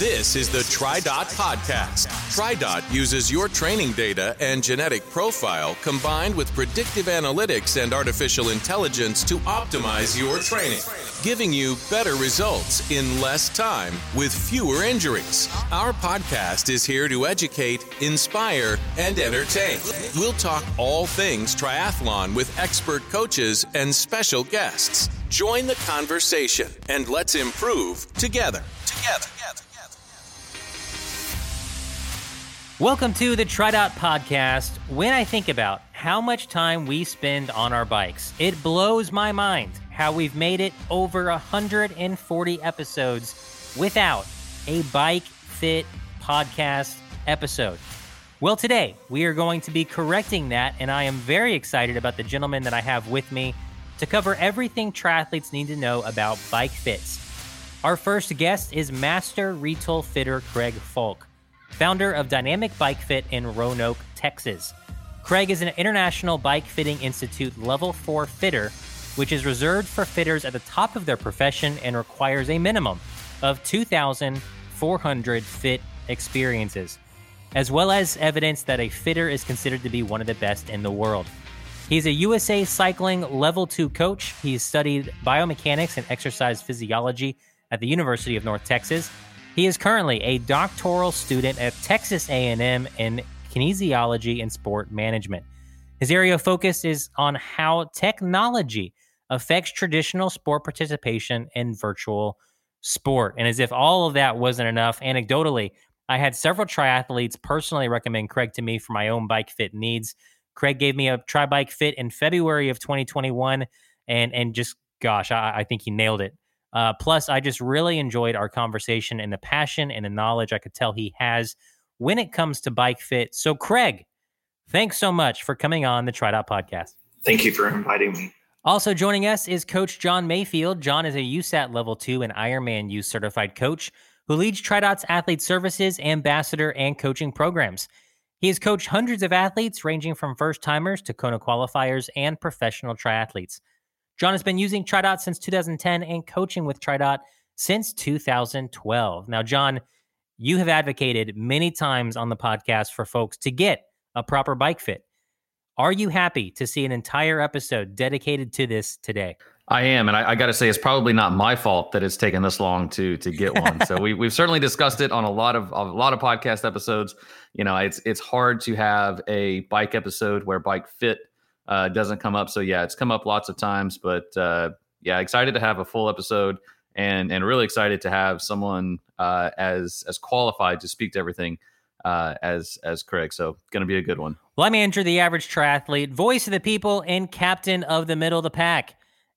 This is the TriDot Podcast. TriDot uses your training data and genetic profile combined with predictive analytics and artificial intelligence to optimize your training, giving you better results in less time with fewer injuries. Our podcast is here to educate, inspire, and entertain. We'll talk all things triathlon with expert coaches and special guests. Join the conversation and let's improve together. Together. Welcome to the TriDot podcast. When I think about how much time we spend on our bikes, it blows my mind how we've made it over 140 episodes without a bike fit podcast episode. Well, today we are going to be correcting that, and I am very excited about the gentleman that I have with me to cover everything triathletes need to know about bike fits. Our first guest is Master Retül Fitter Craig Folk founder of Dynamic Bike Fit in Roanoke, Texas. Craig is an International Bike Fitting Institute Level 4 fitter, which is reserved for fitters at the top of their profession and requires a minimum of 2,400 fit experiences, as well as evidence that a fitter is considered to be one of the best in the world. He's a USA Cycling Level 2 coach. He's studied biomechanics and exercise physiology at the University of North Texas he is currently a doctoral student at Texas A&M in kinesiology and sport management. His area of focus is on how technology affects traditional sport participation in virtual sport. And as if all of that wasn't enough, anecdotally, I had several triathletes personally recommend Craig to me for my own bike fit needs. Craig gave me a tri bike fit in February of 2021, and and just gosh, I, I think he nailed it. Uh, plus, I just really enjoyed our conversation and the passion and the knowledge I could tell he has when it comes to bike fit. So, Craig, thanks so much for coming on the TriDot podcast. Thank you for inviting me. Also joining us is Coach John Mayfield. John is a USAT Level 2 and Ironman U certified coach who leads TriDot's athlete services, ambassador, and coaching programs. He has coached hundreds of athletes, ranging from first timers to Kona qualifiers and professional triathletes. John has been using TriDot since 2010 and coaching with TriDot since 2012. Now, John, you have advocated many times on the podcast for folks to get a proper bike fit. Are you happy to see an entire episode dedicated to this today? I am, and I, I got to say, it's probably not my fault that it's taken this long to to get one. so we we've certainly discussed it on a lot of a lot of podcast episodes. You know, it's it's hard to have a bike episode where bike fit uh, doesn't come up. So yeah, it's come up lots of times, but uh, yeah, excited to have a full episode and and really excited to have someone uh, as as qualified to speak to everything uh, as as Craig. So going to be a good one. Well, I'm Andrew, the average triathlete, voice of the people, and captain of the middle of the pack.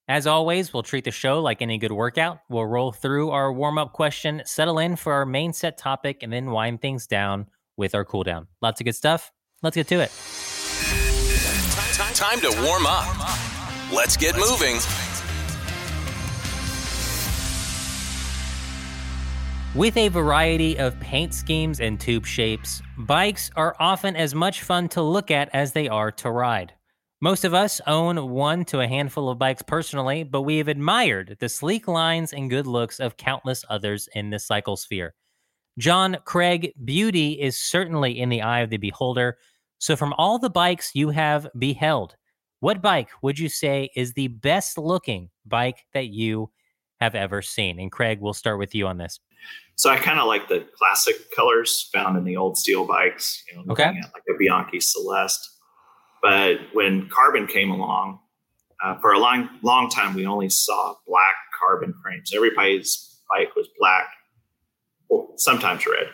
As always, we'll treat the show like any good workout. We'll roll through our warm up question, settle in for our main set topic, and then wind things down with our cool down. Lots of good stuff. Let's get to it. Time to warm up. Let's get moving. With a variety of paint schemes and tube shapes, bikes are often as much fun to look at as they are to ride. Most of us own one to a handful of bikes personally, but we have admired the sleek lines and good looks of countless others in the cycle sphere. John Craig, beauty is certainly in the eye of the beholder, so, from all the bikes you have beheld, what bike would you say is the best looking bike that you have ever seen? And Craig, we'll start with you on this. So I kind of like the classic colors found in the old steel bikes, you know, okay. like a Bianchi Celeste. But when carbon came along, uh, for a long, long time, we only saw black carbon frames. Everybody's bike was black, well, sometimes red,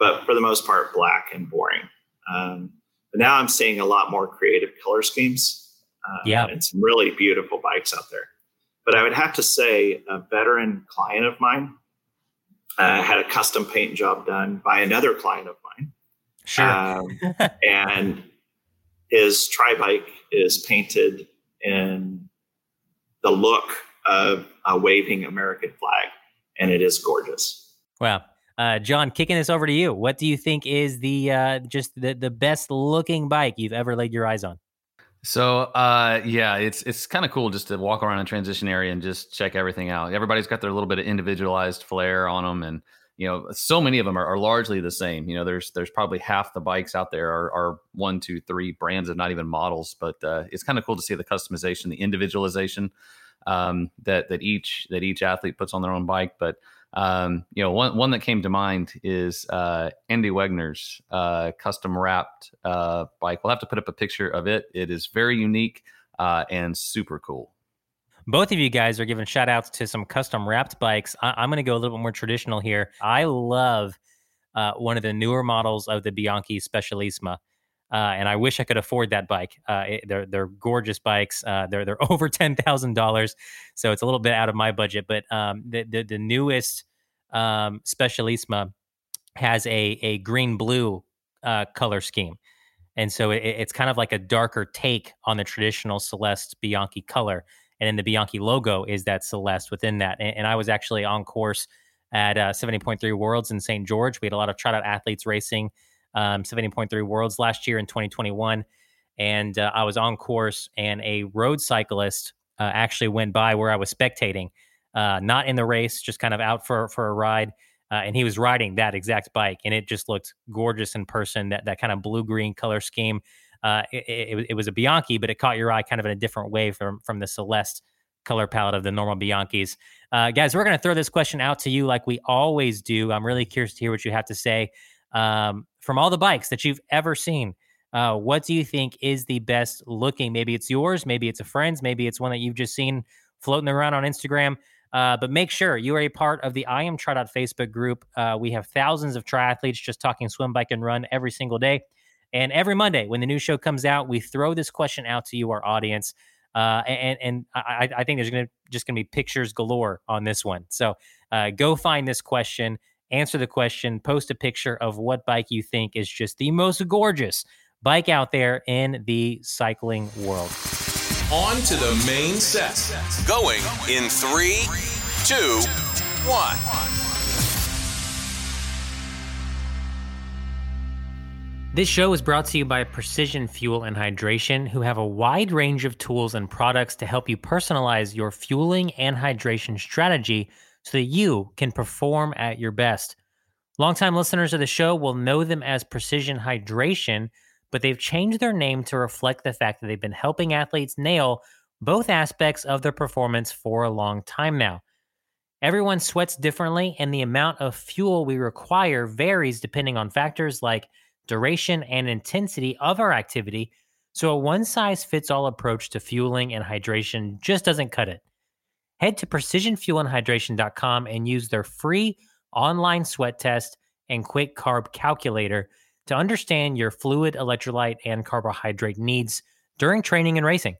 but for the most part, black and boring. Um, but now I'm seeing a lot more creative color schemes. Uh, yeah. And some really beautiful bikes out there. But I would have to say a veteran client of mine uh, had a custom paint job done by another client of mine. Sure. Um, and his tri bike is painted in the look of a waving American flag, and it is gorgeous. Wow. Uh, John, kicking this over to you. What do you think is the uh, just the, the best looking bike you've ever laid your eyes on? So uh, yeah, it's it's kind of cool just to walk around a transition area and just check everything out. Everybody's got their little bit of individualized flair on them, and you know, so many of them are, are, largely the same. You know, there's there's probably half the bikes out there are, are one, two, three brands and not even models. But uh, it's kind of cool to see the customization, the individualization um, that that each that each athlete puts on their own bike. But um, you know, one one that came to mind is uh, Andy Wegner's uh, custom wrapped uh, bike. We'll have to put up a picture of it. It is very unique uh, and super cool. Both of you guys are giving shout outs to some custom wrapped bikes. I- am going to go a little bit more traditional here. I love uh, one of the newer models of the Bianchi Specialissima. Uh, and I wish I could afford that bike. Uh, it, they're they're gorgeous bikes. Uh, they're they're over ten thousand dollars, so it's a little bit out of my budget. But um, the, the, the newest um, Specialissima has a a green blue uh, color scheme, and so it, it's kind of like a darker take on the traditional Celeste Bianchi color and then the Bianchi logo is that Celeste within that. And, and I was actually on course at uh, 70.3 Worlds in St. George. We had a lot of TriDot athletes racing um, 70.3 Worlds last year in 2021. And uh, I was on course, and a road cyclist uh, actually went by where I was spectating, uh, not in the race, just kind of out for, for a ride. Uh, and he was riding that exact bike, and it just looked gorgeous in person. That that kind of blue green color scheme uh, it, it, it, was a Bianchi, but it caught your eye kind of in a different way from from the Celeste color palette of the normal Bianchis. Uh, guys, we're going to throw this question out to you like we always do. I'm really curious to hear what you have to say. Um, from all the bikes that you've ever seen, uh, what do you think is the best looking? Maybe it's yours, maybe it's a friend's, maybe it's one that you've just seen floating around on Instagram. Uh, but make sure you are a part of the I Am TriDot Facebook group. Uh, we have thousands of triathletes just talking swim, bike, and run every single day. And every Monday, when the new show comes out, we throw this question out to you, our audience. Uh, and and I, I think there's gonna just gonna be pictures galore on this one. So uh, go find this question, answer the question, post a picture of what bike you think is just the most gorgeous bike out there in the cycling world. On to the main set. Going in three, two, one. This show is brought to you by Precision Fuel and Hydration, who have a wide range of tools and products to help you personalize your fueling and hydration strategy so that you can perform at your best. Longtime listeners of the show will know them as Precision Hydration, but they've changed their name to reflect the fact that they've been helping athletes nail both aspects of their performance for a long time now. Everyone sweats differently, and the amount of fuel we require varies depending on factors like duration, and intensity of our activity. So a one size fits all approach to fueling and hydration just doesn't cut it. Head to precisionfuelandhydration.com and use their free online sweat test and quick carb calculator to understand your fluid, electrolyte, and carbohydrate needs during training and racing.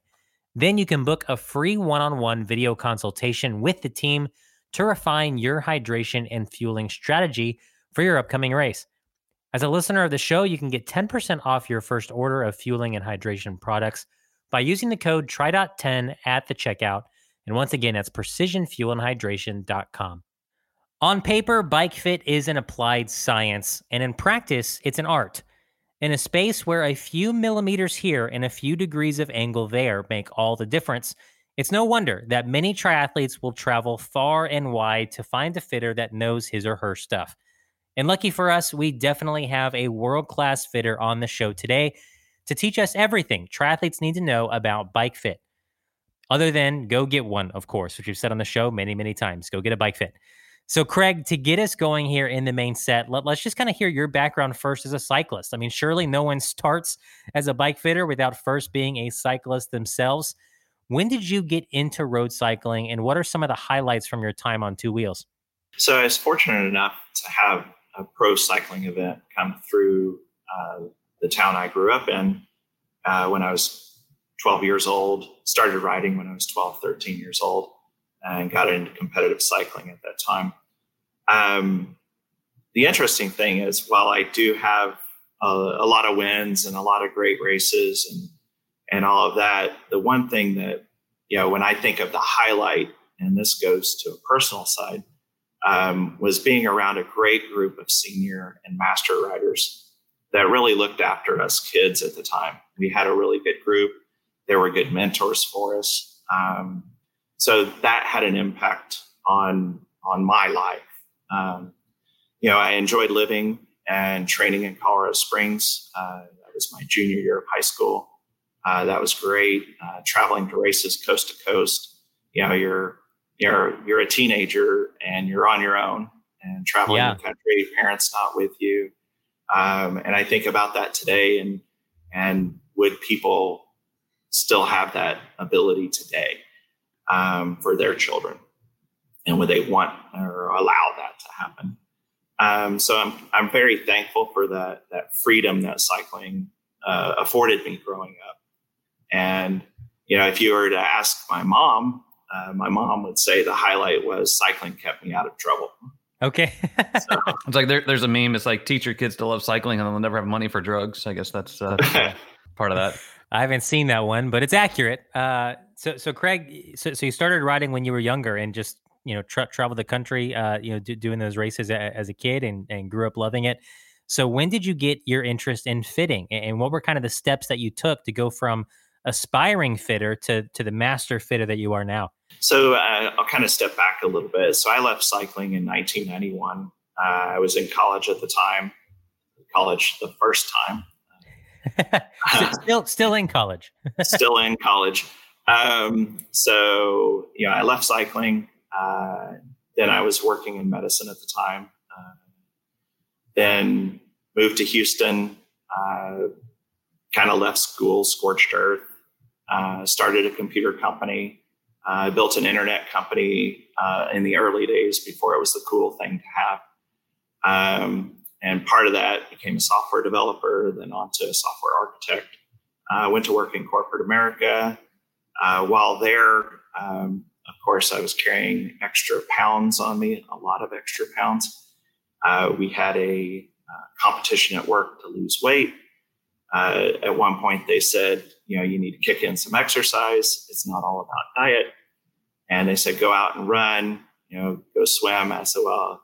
Then you can book a free one on one video consultation with the team to refine your hydration and fueling strategy for your upcoming race. As a listener of the show, you can get 10% off your first order of fueling and hydration products by using the code TRIDOT10 at the checkout. And once again, that's precisionfuelandhydration.com. On paper, bike fit is an applied science, and in practice, it's an art. In a space where a few millimeters here and a few degrees of angle there make all the difference, it's no wonder that many triathletes will travel far and wide to find a fitter that knows his or her stuff. And lucky for us, we definitely have a world class fitter on the show today to teach us everything triathletes need to know about bike fit. Other than go get one, of course, which we've said on the show many, many times. Go get a bike fit. So, Craig, to get us going here in the main set, let, us just kind of hear your background first as a cyclist. I mean, surely no one starts as a bike fitter without first being a cyclist themselves. When did you get into road cycling, and what are some of the highlights from your time on two wheels? So, I was fortunate enough to have a pro cycling event come through uh, the town I grew up in uh, when I was 12 years old. Started riding when I was 12, 13 years old, and got into competitive cycling at that time. Um, the interesting thing is, while I do have a, a lot of wins and a lot of great races and and all of that, the one thing that you know when I think of the highlight, and this goes to a personal side, um, was being around a great group of senior and master riders that really looked after us kids at the time. We had a really good group. They were good mentors for us. Um, so that had an impact on on my life. Um, you know, I enjoyed living and training in Colorado Springs. Uh, that was my junior year of high school. Uh, that was great. Uh, traveling to races coast to coast. You know, you're you're you're a teenager and you're on your own and traveling yeah. the country. Parents not with you. Um, and I think about that today, and and would people still have that ability today um, for their children, and would they want or allow that to happen? Um, so I'm I'm very thankful for that that freedom that cycling uh, afforded me growing up. And you know, if you were to ask my mom, uh, my mom would say the highlight was cycling kept me out of trouble. Okay. so, it's like there, there's a meme. It's like teach your kids to love cycling and they'll never have money for drugs. I guess that's uh, part of that. I haven't seen that one, but it's accurate. Uh, so, so Craig, so, so you started riding when you were younger and just you know tra- travel the country uh, you know do, doing those races a, as a kid and, and grew up loving it. So when did you get your interest in fitting? And what were kind of the steps that you took to go from aspiring fitter to to the master fitter that you are now? So uh, i'll kind of step back a little bit. So i left cycling in 1991 uh, i was in college at the time college the first time still still in college still in college um, so you know i left cycling uh, then I was working in medicine at the time. Uh, then moved to Houston, uh, kind of left school, scorched earth, uh, started a computer company, uh, built an internet company uh, in the early days before it was the cool thing to have. Um, and part of that became a software developer, then onto a software architect. I went to work in corporate America. while there, um, of course, I was carrying extra pounds on me, a lot of extra pounds. Uh, we had a uh, competition at work to lose weight. Uh, at one point, they said, you know, you need to kick in some exercise. It's not all about diet. And they said, go out and run, you know, go swim. I said, well,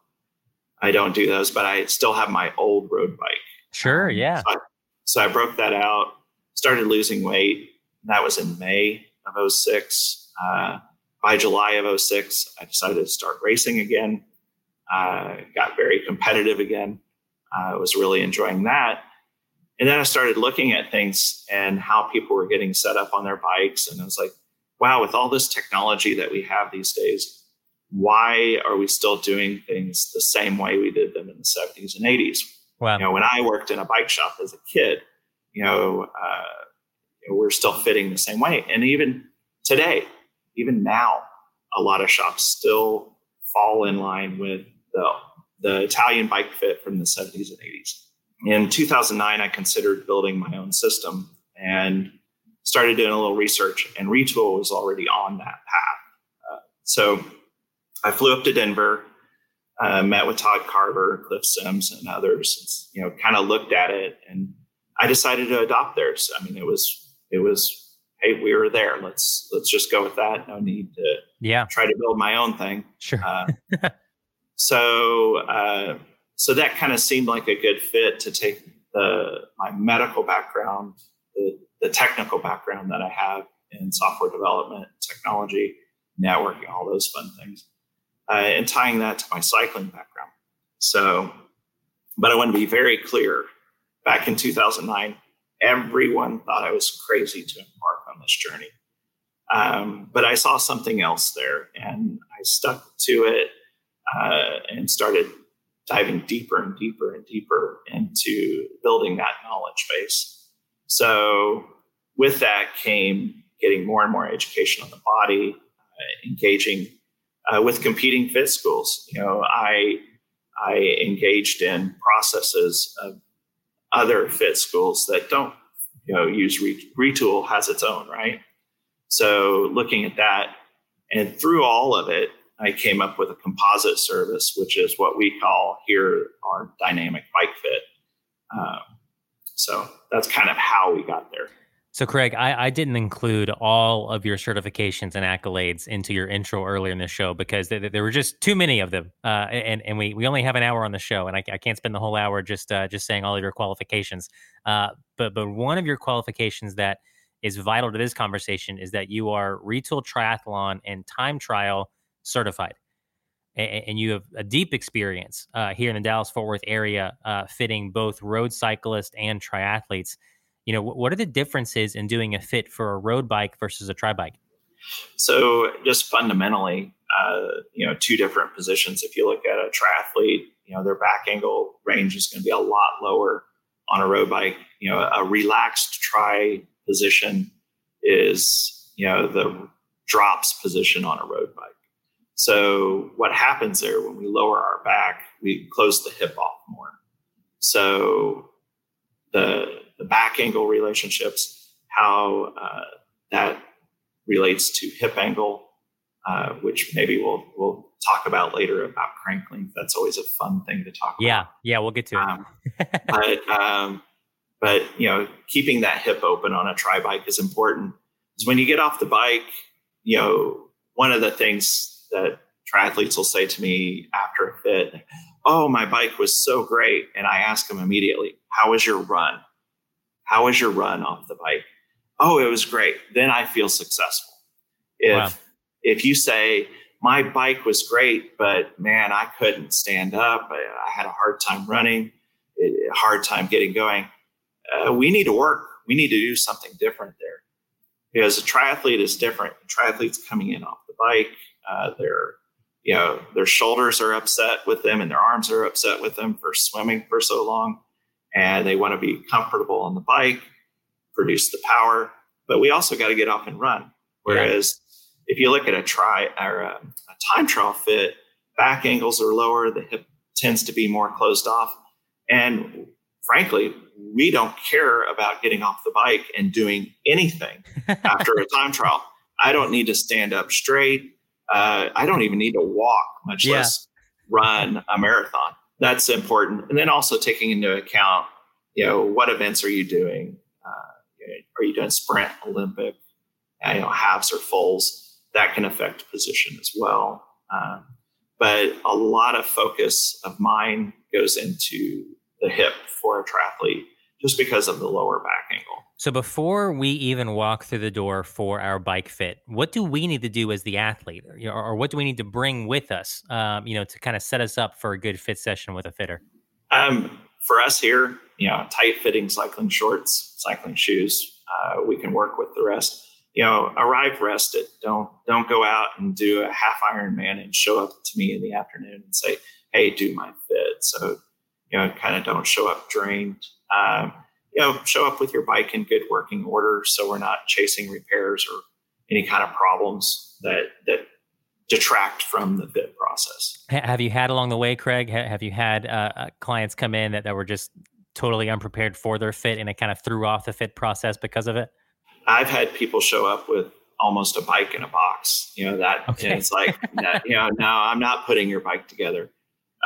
I don't do those, but I still have my old road bike. Sure, yeah. So I, so I broke that out, started losing weight. That was in May of 06. Uh, by July of 06, I decided to start racing again. Uh, got very competitive again. I uh, was really enjoying that. And then I started looking at things and how people were getting set up on their bikes. And I was like, wow, with all this technology that we have these days, why are we still doing things the same way we did them in the 70s and 80s? Wow. You know, when I worked in a bike shop as a kid, you know, uh, we're still fitting the same way. And even today, even now, a lot of shops still fall in line with the, the Italian bike fit from the 70s and 80s. In 2009, I considered building my own system and started doing a little research, and Retül was already on that path. Uh, so I flew up to Denver, uh, met with Todd Carver, Cliff Sims, and others. You know, kind of looked at it, and I decided to adopt theirs. I mean, it was it was hey, we were there. Let's let's just go with that. No need to yeah try to build my own thing. Sure. Uh, so uh, so that kind of seemed like a good fit to take the my medical background, the, the technical background that I have in software development, technology, networking, all those fun things, uh, and tying that to my cycling background. So, but I want to be very clear. Back in 2009, everyone thought I was crazy to embark on this journey. Um, but I saw something else there and I stuck to it uh, and started diving deeper and deeper and deeper into building that knowledge base. So, with that came getting more and more education on the body, uh, engaging uh, with competing fit schools. You know, I I engaged in processes of other fit schools that don't you know use Retül has its own right? So looking at that and through all of it i came up with a composite service which is what we call here our dynamic bike fit. Um, so that's kind of how we got there so, Craig, I, I, didn't include all of your certifications and accolades into your intro earlier in the show because there, there were just too many of them, uh, and and we, we only have an hour on the show, and I, I can't spend the whole hour just uh, just saying all of your qualifications. Uh, but but one of your qualifications that is vital to this conversation is that you are Retül Triathlon and Time Trial certified. and, and you have a deep experience uh, here in the Dallas Fort Worth area, uh, fitting both road cyclists and triathletes. You know, what are the differences in doing a fit for a road bike versus a tri bike? So, just fundamentally, uh, you know, two different positions. If you look at a triathlete, you know, their back angle range is going to be a lot lower on a road bike. You know, a relaxed tri position is, you know, the drops position on a road bike. So what happens there when we lower our back, we close the hip off more. So the the back angle relationships, how uh, that relates to hip angle, uh, which maybe we'll we'll talk about later about crank length. That's always a fun thing to talk yeah, about. Yeah, yeah, we'll get to um, it. but um, but you know, keeping that hip open on a tri bike is important. Because when you get off the bike, you know, one of the things that triathletes will say to me after a fit, "Oh, my bike was so great," and I ask them immediately, "How was your run? How was your run off the bike?" "Oh, it was great." Then I feel successful. If wow. if you say my bike was great, but man, I couldn't stand up. I, I had a hard time running, a hard time getting going. Uh, we need to work. We need to do something different there because a triathlete is different. A triathlete's coming in off the bike. Uh, their you know their shoulders are upset with them and their arms are upset with them for swimming for so long, and they want to be comfortable on the bike, produce the power. But we also got to get off and run. Whereas if you look at a try or a, a time trial fit, back angles are lower, the hip tends to be more closed off. And frankly, we don't care about getting off the bike and doing anything after a time trial. I don't need to stand up straight. Uh, I don't even need to walk, much yeah. less run a marathon. That's important. And then also taking into account, you know, what events are you doing? Uh, are you doing sprint, Olympic, you know, halves or fulls? that can affect position as well. Um, but a lot of focus of mine goes into the hip for a triathlete just because of the lower back angle. So before we even walk through the door for our bike fit, what do we need to do as the athlete, or, or what do we need to bring with us, um, you know, to kind of set us up for a good fit session with a fitter? Um, for us here, you know, tight fitting cycling shorts, cycling shoes, uh, we can work with the rest you know, arrive rested. Don't don't go out and do a half Ironman and show up to me in the afternoon and say, "Hey, do my fit." So, you know, kind of don't show up drained. Um, you know, show up with your bike in good working order, so we're not chasing repairs or any kind of problems that that detract from the fit process. Have you had along the way, Craig? Have you had uh, uh, clients come in that, that were just totally unprepared for their fit and it kind of threw off the fit process because of it? I've had people show up with almost a bike in a box. You know that okay. it's like that, you know no, I'm not putting your bike together.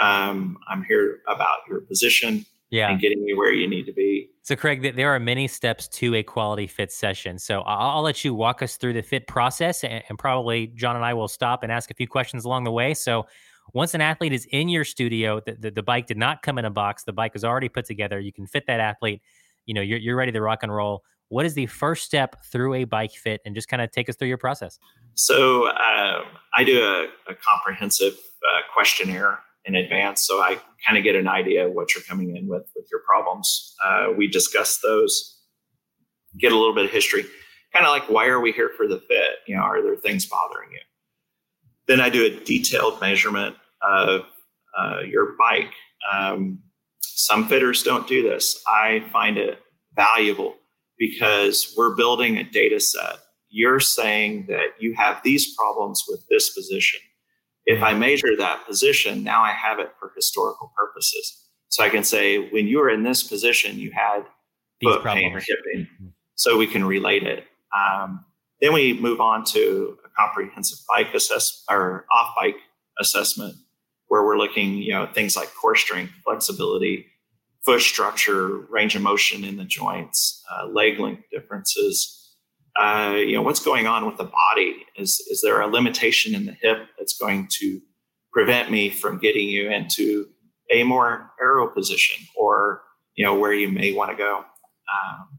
Um, I'm here about your position yeah. and getting you where you need to be. So, Craig, there are many steps to a quality fit session. So, I'll, I'll let you walk us through the fit process, and, and, probably John and I will stop and ask a few questions along the way. So, once an athlete is in your studio, the, the, the bike did not come in a box, the bike is already put together. You can fit that athlete. You know, you're, you're ready to rock and roll what is the first step through a bike fit and just kind of take us through your process so uh, i do a, a comprehensive uh, questionnaire in advance so i kind of get an idea of what you're coming in with with your problems. Uh, we discuss those get a little bit of history. Kind of like why are we here for the fit you know are there things bothering you? Then i do a detailed measurement of uh, your bike. Um, some fitters don't do this. I find it valuable because we're building a data set. You're saying that you have these problems with this position. If I measure that position, now I have it for historical purposes. So I can say, when you were in this position, you had foot pain or hip pain. Mm-hmm. So we can relate it. Um, then we move on to a comprehensive bike assess or off bike assessment, where we're looking, you know, things like core strength, flexibility, foot structure, range of motion in the joints, uh, leg length differences. Uh, you know, what's going on with the body? Is is there a limitation in the hip that's going to prevent me from getting you into a more aero position, or you know, where you may want to go? Um,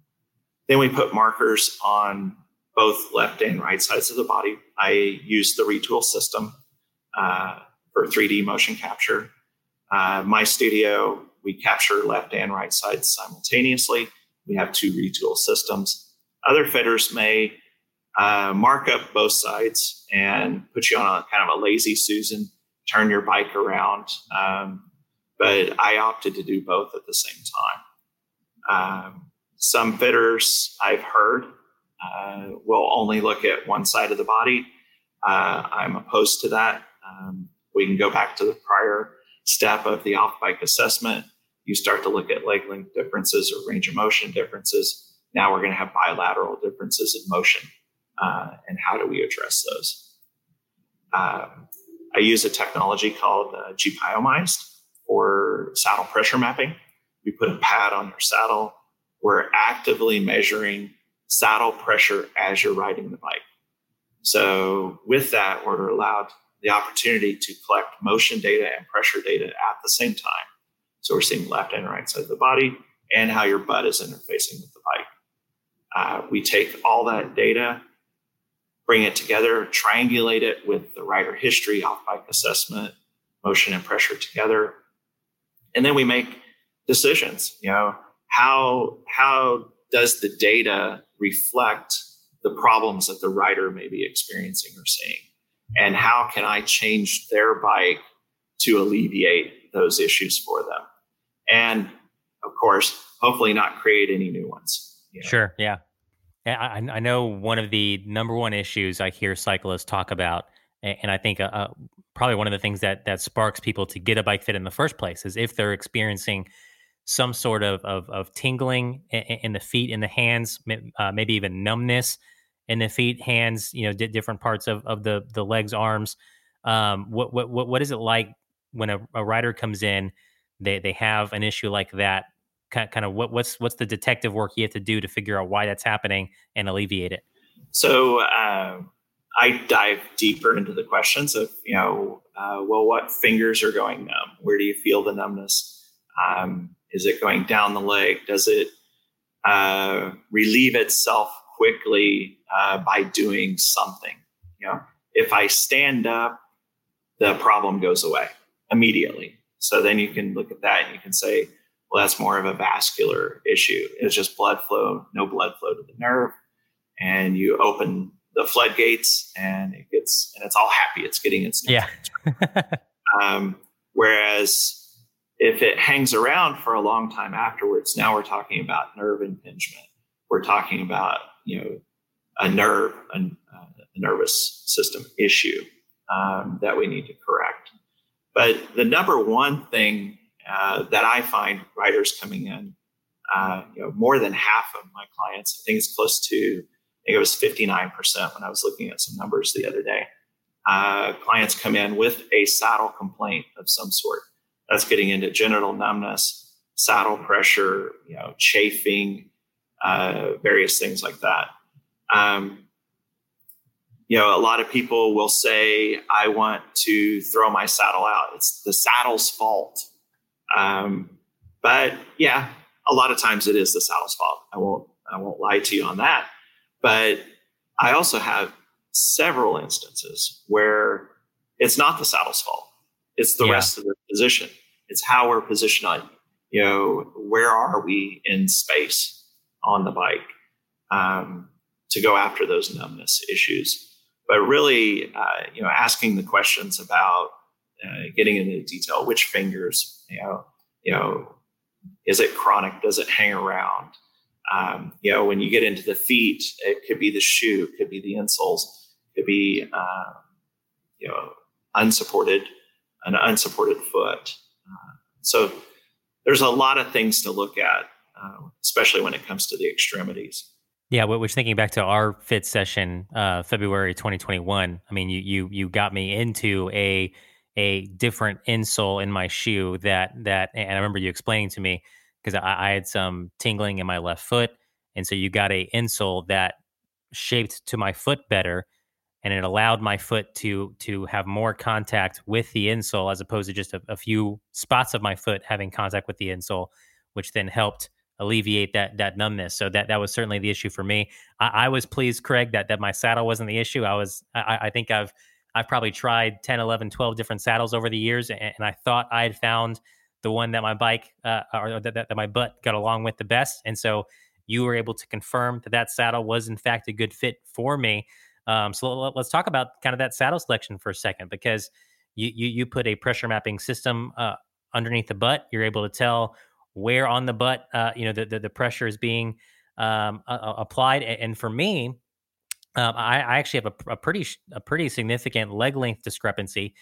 then we put markers on both left and right sides of the body. I use the Retül system. Uh, for 3D motion capture. Uh, my studio, we capture left and right sides simultaneously. We have two Retül systems. Other fitters may uh, mark up both sides and put you on a kind of a lazy Susan, turn your bike around. Um, but I opted to do both at the same time. Um, some fitters I've heard uh, will only look at one side of the body. Uh, I'm opposed to that. Um, we can go back to the prior step of the off bike assessment. You start to look at leg length differences or range of motion differences. Now we're going to have bilateral differences in motion. Uh, and how do we address those? Um, I use a technology called uh, gebioMized for saddle pressure mapping. We put a pad on your saddle. We're actively measuring saddle pressure as you're riding the bike. So with that, we're allowed the opportunity to collect motion data and pressure data at the same time. So we're seeing left and right side of the body and how your butt is interfacing with the bike. Uh, we take all that data, bring it together, triangulate it with the rider history, off bike assessment, motion and pressure together, and then we make decisions. You know, how how does the data reflect the problems that the rider may be experiencing or seeing? And how can I change their bike to alleviate those issues for them? And of course, hopefully not create any new ones. You know? Sure. Yeah. I, I know one of the number one issues I hear cyclists talk about, and I think uh, uh, probably one of the things that that sparks people to get a bike fit in the first place is if they're experiencing some sort of of, of tingling in, the feet, in the hands, uh, maybe even numbness in the feet, hands, you know, d- different parts of, of the the legs, arms. Um, what what what is it like when a, a rider comes in? They they have an issue like that. Kind kind of what what's what's the detective work you have to do to figure out why that's happening and alleviate it? So uh, I dive deeper into the questions of you know, uh, well, what fingers are going numb? Where do you feel the numbness? Um, is it going down the leg? Does it uh, relieve itself quickly uh, by doing something. You know, if I stand up, the problem goes away immediately. So then you can look at that and you can say, well, that's more of a vascular issue. It's just blood flow, no blood flow to the nerve. And you open the floodgates and it gets, and it's all happy. It's getting its, yeah. um, whereas if it hangs around for a long time afterwards, now we're talking about nerve impingement. We're talking about you know a nerve a, a nervous system issue um, that we need to correct but the number one thing uh, that i find riders coming in uh, you know more than half of my clients i think it's close to i think it was 59% when i was looking at some numbers the other day uh, clients come in with a saddle complaint of some sort that's getting into genital numbness saddle pressure you know chafing uh, various things like that. Um, you know, a lot of people will say, I want to throw my saddle out. It's the saddle's fault. Um, but yeah, a lot of times it is the saddle's fault. I won't, I won't lie to you on that. But I also have several instances where it's not the saddle's fault. It's the yeah. rest of the position. It's how we're positioned on, you know, where are we in space? on the bike um, to go after those numbness issues. But really, uh, you know, asking the questions about uh, getting into detail, which fingers, you know, you know, is it chronic? Does it hang around? Um, you know, when you get into the feet, it could be the shoe, it could be the insoles, it could be, uh, you know, unsupported, an unsupported foot. Uh, so there's a lot of things to look at uh, especially when it comes to the extremities. Yeah, which thinking back to our fit session, uh, February 2021. I mean, you you you got me into a a different insole in my shoe that that, and I remember you explaining to me because I, I had some tingling in my left foot, and so you got a insole that shaped to my foot better, and it allowed my foot to to have more contact with the insole as opposed to just a, a few spots of my foot having contact with the insole, which then helped alleviate that that numbness. So that that was certainly the issue for me. I, I, was pleased, Craig, that that my saddle wasn't the issue. I was I, I think I've I've probably tried 10, 11, 12 different saddles over the years, and, and I thought I had found the one that my bike uh, or that, that, my butt got along with the best. And so you were able to confirm that that saddle was in fact a good fit for me. Um, so let, us talk about kind of that saddle selection for a second because you you, you put a pressure mapping system uh, underneath the butt. You're able to tell where on the butt uh, you know the, the, the pressure is being um, applied. And for me, um, I, I, actually have a, a, pretty a pretty significant leg length discrepancy.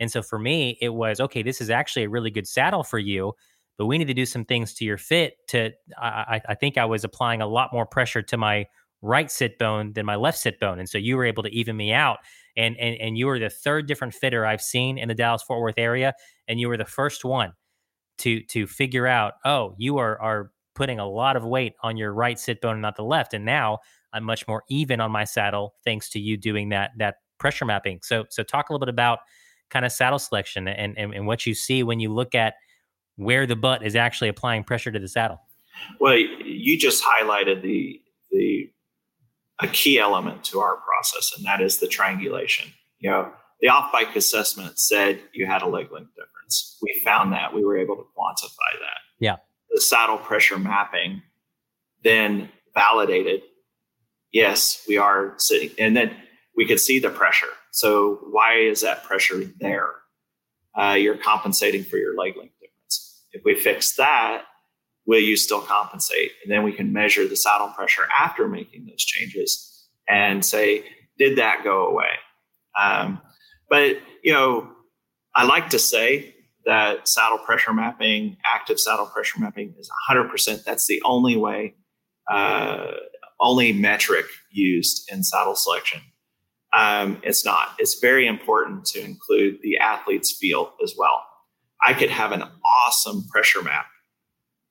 And so for me, it was okay. This is actually a really good saddle for you, but we need to do some things to your fit. To I, I think I was applying a lot more pressure to my right sit bone than my left sit bone, and so you were able to even me out. And and and you were the third different fitter I've seen in the Dallas Fort Worth area, and you were the first one to to figure out. Oh, you are are putting a lot of weight on your right sit bone not the left, and now I'm much more even on my saddle thanks to you doing that that pressure mapping. So so talk a little bit about kind of saddle selection and, and, and what you see when you look at where the butt is actually applying pressure to the saddle. Well, you just highlighted the the a key element to our process, and that is the triangulation. You know, the off bike assessment said you had a leg length difference. We found that we were able to quantify that. Yeah. The saddle pressure mapping then validated. Yes, we are sitting, and then we could see the pressure. So why is that pressure there? Uh, you're compensating for your leg length difference. If we fix that, will you still compensate? And then we can measure the saddle pressure after making those changes and say, did that go away? Um, but you know, I like to say that saddle pressure mapping, active saddle pressure mapping, is 100%. That's the only way, uh, only metric used in saddle selection. Um, it's not. It's very important to include the athlete's feel as well. I could have an awesome pressure map,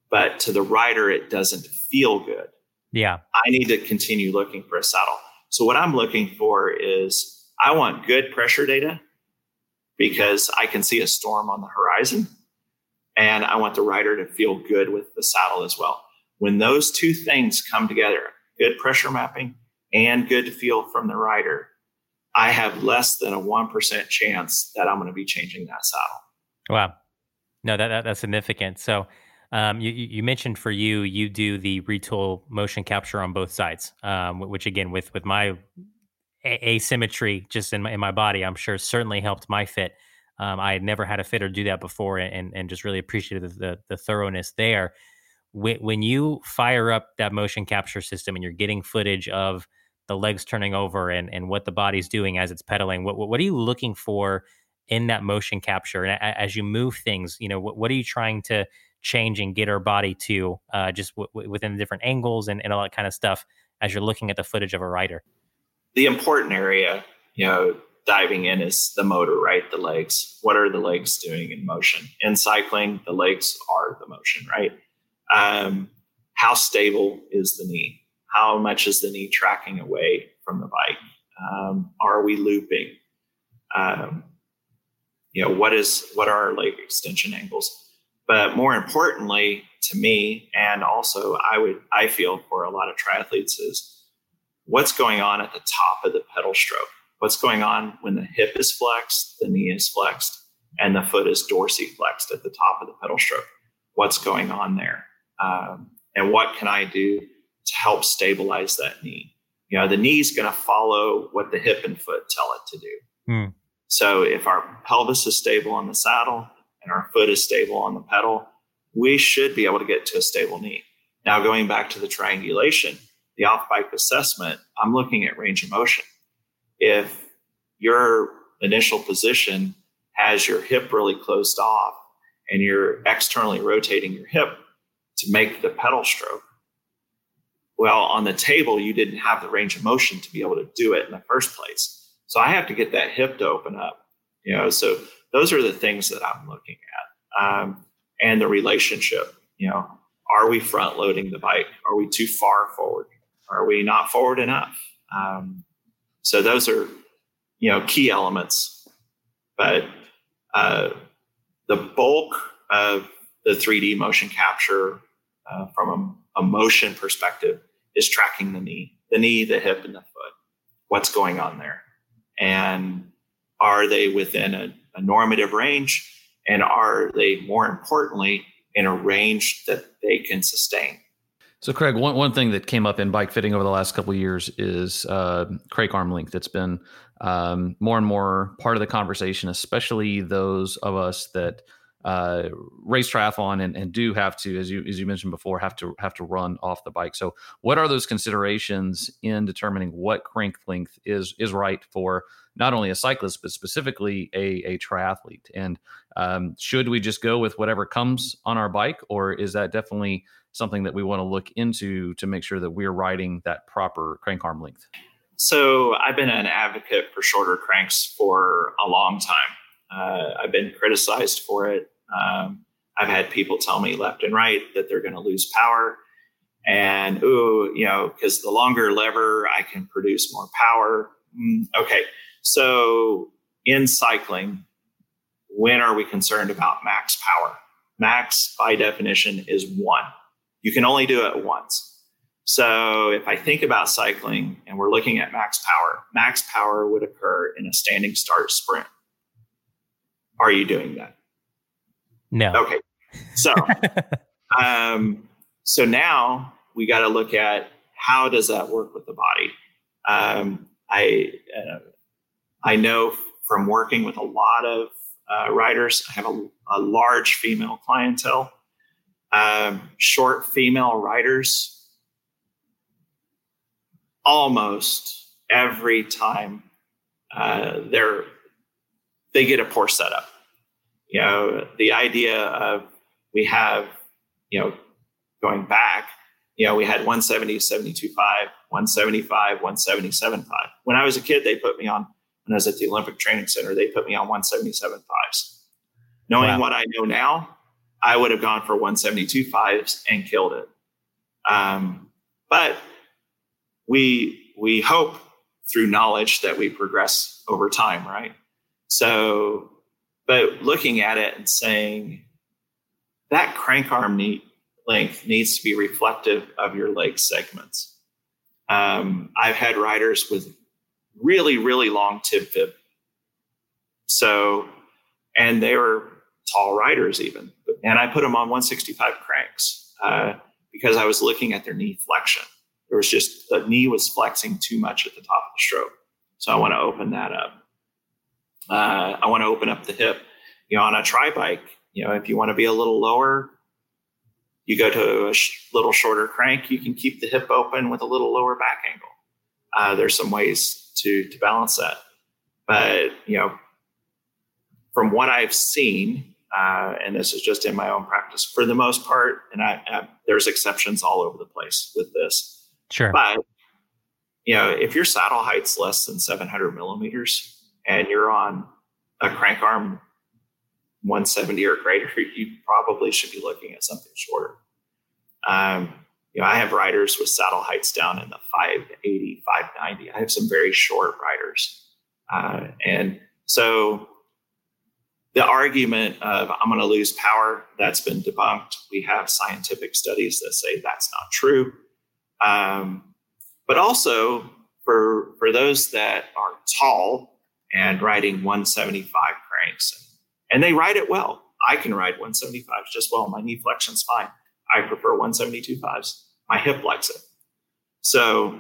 but to the rider, it doesn't feel good. Yeah. I need to continue looking for a saddle. So, what I'm looking for is I want good pressure data because I can see a storm on the horizon. And I want the rider to feel good with the saddle as well. When those two things come together, good pressure mapping and good feel from the rider, I have less than a 1% chance that I'm going to be changing that saddle. Wow. No, that, that that's significant. So, um, you, you mentioned for you, you do the Retül motion capture on both sides, um, which again, with with my a- asymmetry just in my, in my body, I'm sure certainly helped my fit. Um, I had never had a fitter do that before, and and just really appreciated the the, the thoroughness there. When, when you fire up that motion capture system and you're getting footage of the legs turning over and, and what the body's doing as it's pedaling. What, what are you looking for in that motion capture? And as you move things, you know, what, what are you trying to change and get our body to uh, just w- within the different angles and, and all that kind of stuff as you're looking at the footage of a rider? The important area, you know, diving in is the motor, right? The legs. What are the legs doing in motion? In cycling, the legs are the motion, right? Um, how stable is the knee? how much is the knee tracking away from the bike? Um, are we looping? Um, you know, what is what are our leg extension angles? But more importantly, to me, and also I would I feel for a lot of triathletes is what's going on at the top of the pedal stroke. What's going on when the hip is flexed, the knee is flexed, and the foot is dorsiflexed at the top of the pedal stroke. What's going on there? Um, and what can I do to help stabilize that knee. You know, the knee is going to follow what the hip and foot tell it to do. Mm. So if our pelvis is stable on the saddle and our foot is stable on the pedal, we should be able to get to a stable knee. Now, going back to the triangulation, the off bike assessment, I'm looking at range of motion. If your initial position has your hip really closed off and you're externally rotating your hip to make the pedal stroke, well, on the table, you didn't have the range of motion to be able to do it in the first place. So I have to get that hip to open up. You know, so those are the things that I'm looking at, um, and the relationship. You know, are we front loading the bike? Are we too far forward? Are we not forward enough? Um, so those are, you know, key elements. But uh, the bulk of the 3D motion capture uh, from a, a motion perspective is tracking the knee, the knee, the hip, and the foot. What's going on there? And Are they within a, a normative range? And are they, more importantly, in a range that they can sustain? So, Craig, one, one thing that came up in bike fitting over the last couple years is uh, arm length. It's been um, more and more part of the conversation, especially those of us that uh, race triathlon and, and do have to, as you as you mentioned before, have to have to run off the bike. So, what are those considerations in determining what crank length is is right for not only a cyclist but specifically a, a triathlete? And um, should we just go with whatever comes on our bike, or is that definitely something that we want to look into to make sure that we're riding that proper crank arm length? So I've been an advocate for shorter cranks for a long time. Uh, I've been criticized for it. Um, I've had people tell me left and right that they're going to lose power. And, ooh, you know, because the longer lever, I can produce more power. Mm, okay. So in cycling, when are we concerned about max power? Max, by definition, is one you can only do it once. So if I think about cycling and we're looking at max power, max power would occur in a standing start sprint. Are you doing that? No. Okay. So, um, so now we got to look at how does that work with the body. Um, I uh, I know from working with a lot of uh, riders, I have a, a large female clientele um, short female writers almost every time uh, they're they get a poor setup. You know, the idea of we have, you know, going back, you know, we had 170, 72.5, 175, 177.5. When I was a kid, they put me on, when I was at the Olympic Training Center, they put me on 177.5s. Knowing wow. what I know now, I would have gone for 172 fives and killed it. Um, but we we hope through knowledge that we progress over time, right? So, but looking at it and saying that crank arm length needs to be reflective of your leg segments. Um, I've had riders with really, really long tib fib. So, and they were tall riders even and I put them on 165 cranks uh, because I was looking at their knee flexion. There was just the knee was flexing too much at the top of the stroke, so I want to open that up. Uh, I want to open up the hip. You know, on a tri bike, you know, if you want to be a little lower, you go to a sh- little shorter crank. You can keep the hip open with a little lower back angle. Uh, there's some ways to to balance that, but you know, from what I've seen, uh, and this is just in my own practice for the most part. And I, I, there's exceptions all over the place with this. Sure. But you know, if your saddle height's less than 700 millimeters and you're on a crank arm 170 or greater, you probably should be looking at something shorter. Um, you know, I have riders with saddle heights down in the 580, 590. I have some very short riders. Uh, and so the argument of I'm going to lose power that's been debunked. We have scientific studies that say that's not true. Um, but also for for those that are tall and riding 175 cranks, and they ride it well. I can ride 175s just well. My knee flexion's fine. I prefer 172 fives. My hip likes it. So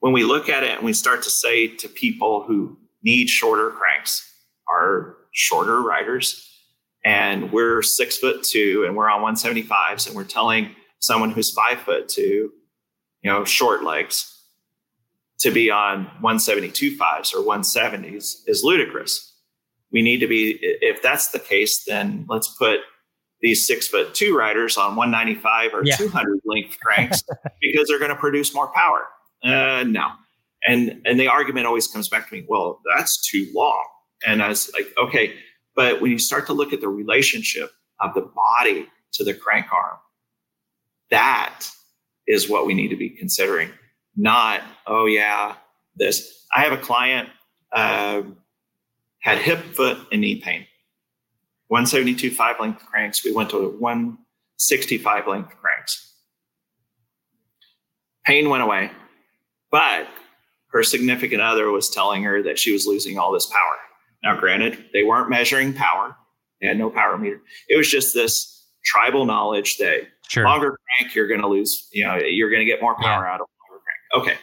when we look at it and we start to say to people who need shorter cranks, are shorter riders and we're six foot two and we're on 175s and we're telling someone who's five foot two you know short legs to be on 172 fives or 170s is ludicrous we need to be if that's the case then let's put these six foot two riders on 195 or yeah. 200 length cranks because they're going to produce more power uh, no and and the argument always comes back to me well that's too long and I was like, okay, but when you start to look at the relationship of the body to the crank arm, that is what we need to be considering. Not, oh yeah, this. I have a client uh, had hip, foot, and knee pain. 172 five length cranks. We went to 165 length cranks. Pain went away, but her significant other was telling her that she was losing all this power. Now, granted, they weren't measuring power; they had no power meter. It was just this tribal knowledge that sure. longer crank, you're going to lose. You know, you're going to get more power yeah. out of. Okay,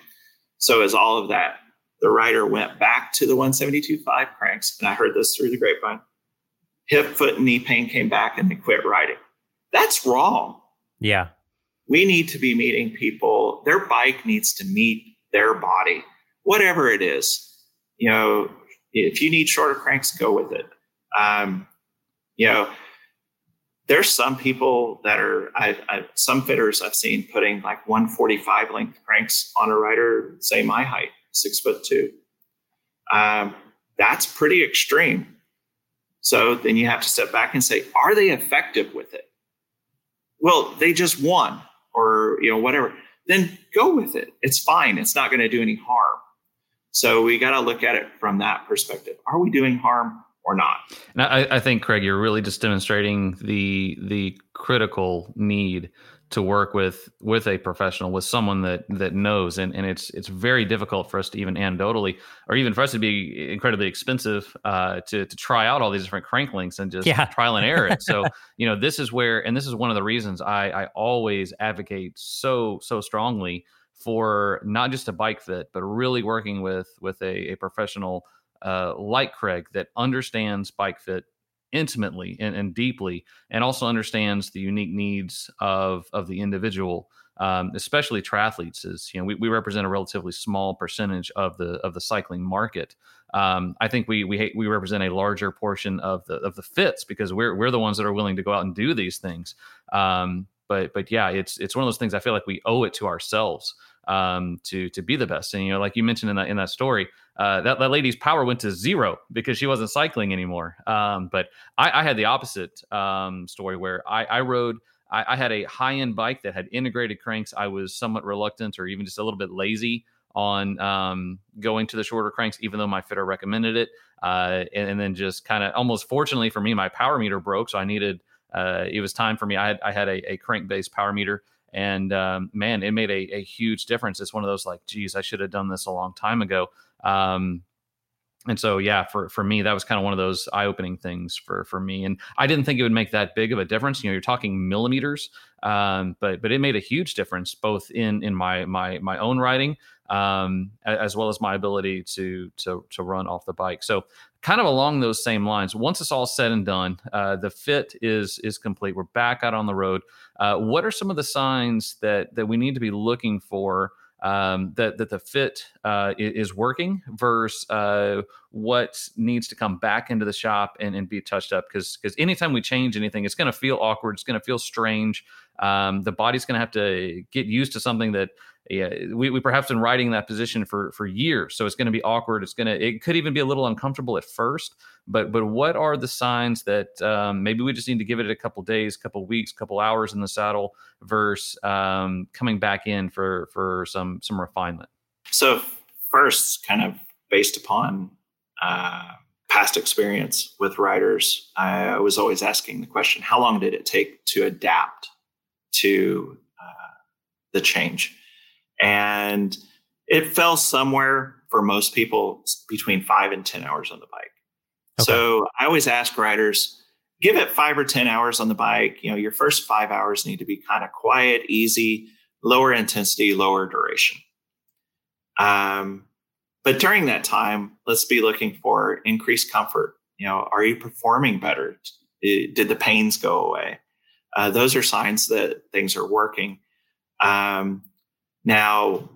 so as all of that, the rider went back to the 172.5 cranks, and I heard this through the grapevine. Hip, foot, and knee pain came back, and they quit riding. That's wrong. Yeah. We need to be meeting people. Their bike needs to meet their body, whatever it is. You know, if you need shorter cranks, go with it. Um, you know, there's some people that are I've, I've, some fitters I've seen putting like 145 length cranks on a rider, say my height, six foot two. Um, that's pretty extreme. So then you have to step back and say, are they effective with it? Well, they just won, or you know whatever. Then go with it. It's fine. It's not going to do any harm. So we got to look at it from that perspective. Are we doing harm or not? And I, I think, Craig, you're really just demonstrating the the critical need to work with with a professional with someone that that knows and, and it's it's very difficult for us to even anecdotally or even for us to be incredibly expensive uh, to to try out all these different crank links and just yeah. trial and error it so you know this is where and this is one of the reasons I I always advocate so so strongly for not just a bike fit but really working with with a, a professional uh, like Craig that understands bike fit intimately and, and, deeply, and also understands the unique needs of of the individual, um, especially triathletes. Is you know we, we represent a relatively small percentage of the of the cycling market. Um, I think we we we represent a larger portion of the of the fits because we're we're the ones that are willing to go out and do these things. Um, but but yeah, it's it's one of those things. I feel like we owe it to ourselves um, to to be the best. And you know, like you mentioned in that in that story, uh, that that lady's power went to zero because she wasn't cycling anymore. Um, but I, I, had the opposite um, story where I, I rode. I, I, had a high end bike that had integrated cranks. I was somewhat reluctant or even just a little bit lazy on um, going to the shorter cranks, even though my fitter recommended it. Uh, and, and, then just kind of almost fortunately for me, my power meter broke, so I needed. Uh, it was time for me. I had I had a, a crank based power meter and um, man, it made a, a, huge difference. It's one of those like, geez, I should have done this a long time ago. Um, and so, yeah, for for me, that was kind of one of those eye opening things for for me. And I didn't think it would make that big of a difference. You know, you're talking millimeters, um, but but it made a huge difference both in in my my my own riding um, as well as my ability to to to run off the bike. So kind of along those same lines. Once it's all said and done, uh, the fit is is complete. We're back out on the road. Uh, what are some of the signs that that we need to be looking for? Um, that that the fit uh, is working versus uh, what needs to come back into the shop and, and be touched up because because anytime we change anything, it's going to feel awkward. It's going to feel strange. Um, the body's going to have to get used to something that yeah, we, we perhaps been riding that position for for years, so it's going to be awkward. It's going to it could even be a little uncomfortable at first. But but what are the signs that um, maybe we just need to give it a couple days, couple weeks, couple hours in the saddle versus um, coming back in for for some some refinement? So first, kind of based upon uh, past experience with riders, I was always asking the question: How long did it take to adapt to uh, the change? And it fell somewhere for most people between five and 10 hours on the bike. Okay. So I always ask riders, give it five or 10 hours on the bike. You know, your first five hours need to be kind of quiet, easy, lower intensity, lower duration. Um, but during that time, let's be looking for increased comfort. You know, are you performing better? Did the pains go away? Uh, those are signs that things are working. Um, now,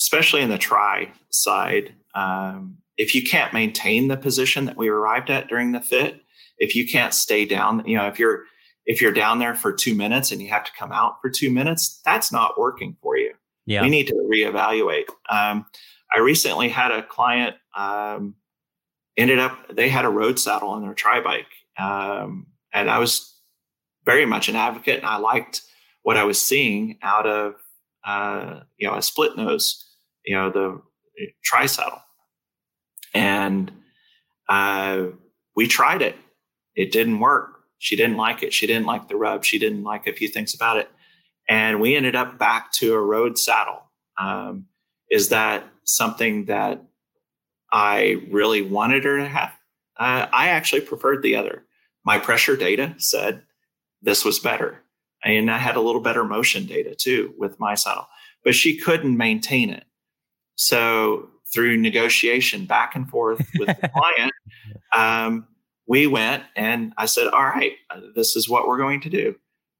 especially in the tri side, um, if you can't maintain the position that we arrived at during the fit, if you can't stay down, you know, if you're if you're down there for two minutes and you have to come out for two minutes, that's not working for you. Yeah. We need to reevaluate. Um, I recently had a client um, ended up they had a road saddle on their tri bike, um, and I was very much an advocate, and I liked what I was seeing out of uh, you know, a split nose, you know, the tri saddle. And uh, we tried it. It didn't work. She didn't like it. She didn't like the rub. She didn't like a few things about it. And we ended up back to a road saddle. Um, is that something that I really wanted her to have? Uh, I actually preferred the other. My pressure data said this was better. And I had a little better motion data too with my saddle, but she couldn't maintain it. So through negotiation back and forth with the client, um, we went and I said, all right, this is what we're going to do.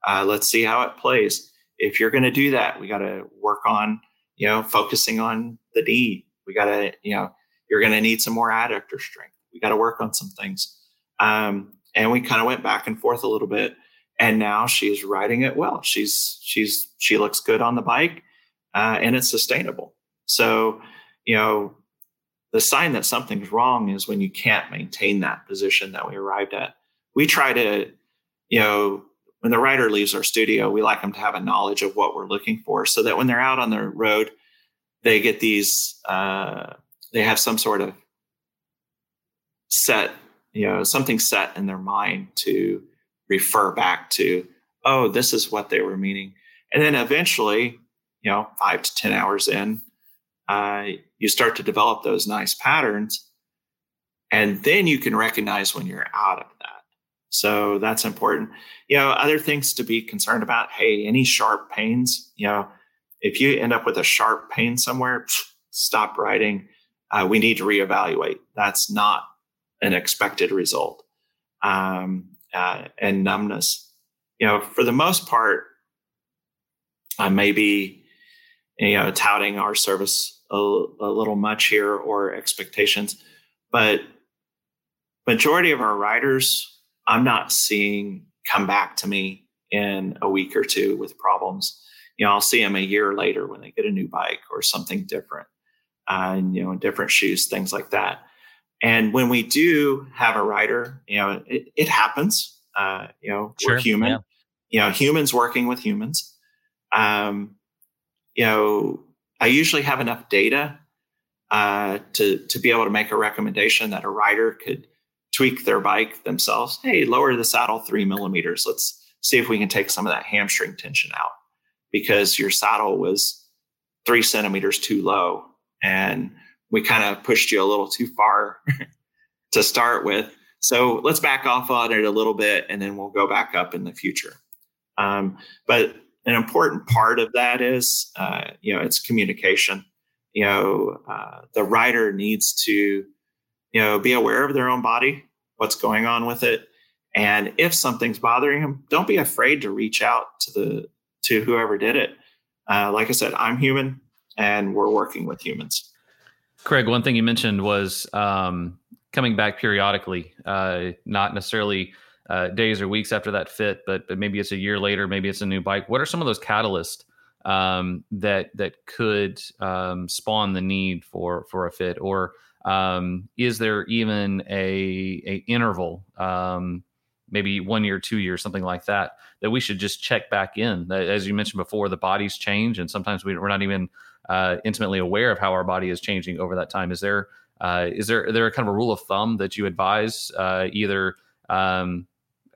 Uh, let's see how it plays. If you're going to do that, we got to work on, you know, focusing on the knee. We got to, you know, you're going to need some more adductor strength. We got to work on some things. Um, and we kind of went back and forth a little bit. And now she's riding it well. She's she's she looks good on the bike, uh, and it's sustainable. So, you know, the sign that something's wrong is when you can't maintain that position that we arrived at. We try to, you know, when the rider leaves our studio, we like them to have a knowledge of what we're looking for so that when they're out on the road, they get these, uh, they have some sort of set, you know, something set in their mind to refer back to, oh, this is what they were meaning. And then eventually, you know, five to 10 hours in, uh, you start to develop those nice patterns. And then you can recognize when you're out of that. So that's important. You know, other things to be concerned about hey, any sharp pains, you know, if you end up with a sharp pain somewhere, stop writing. Uh, we need to reevaluate. That's not an expected result. Um, uh, and numbness. You know, for the most part, I may be, you know, touting our service a, a little much here or expectations, but majority of our riders, I'm not seeing come back to me in a week or two with problems. You know, I'll see them a year later when they get a new bike or something different, uh, and you know, different shoes, things like that. And when we do have a rider, you know, it, it happens. Uh, you know, sure, we're human. Yeah. You know, humans working with humans. Um, you know, I usually have enough data uh, to to be able to make a recommendation that a rider could tweak their bike themselves. Hey, lower the saddle three millimeters. Let's see if we can take some of that hamstring tension out because your saddle was three centimeters too low and we kind of pushed you a little too far to start with. So let's back off on it a little bit and then we'll go back up in the future. Um, but an important part of that is, uh, you know, it's communication. You know, uh, the writer needs to, you know, be aware of their own body, what's going on with it. And if something's bothering them, don't be afraid to reach out to the to whoever did it. Uh, like I said, I'm human, and we're working with humans. Craig, one thing you mentioned was um, coming back periodically, uh, not necessarily uh, days or weeks after that fit, but but maybe it's a year later, maybe it's a new bike. What are some of those catalysts um, that that could um, spawn the need for for a fit, or um, is there even a a interval, um, maybe one year, two years, something like that, that we should just check back in? As you mentioned before, the bodies change, and sometimes we, we're not even uh, intimately aware of how our body is changing over that time. Is there uh, is there there kind of a rule of thumb that you advise uh, either? Um,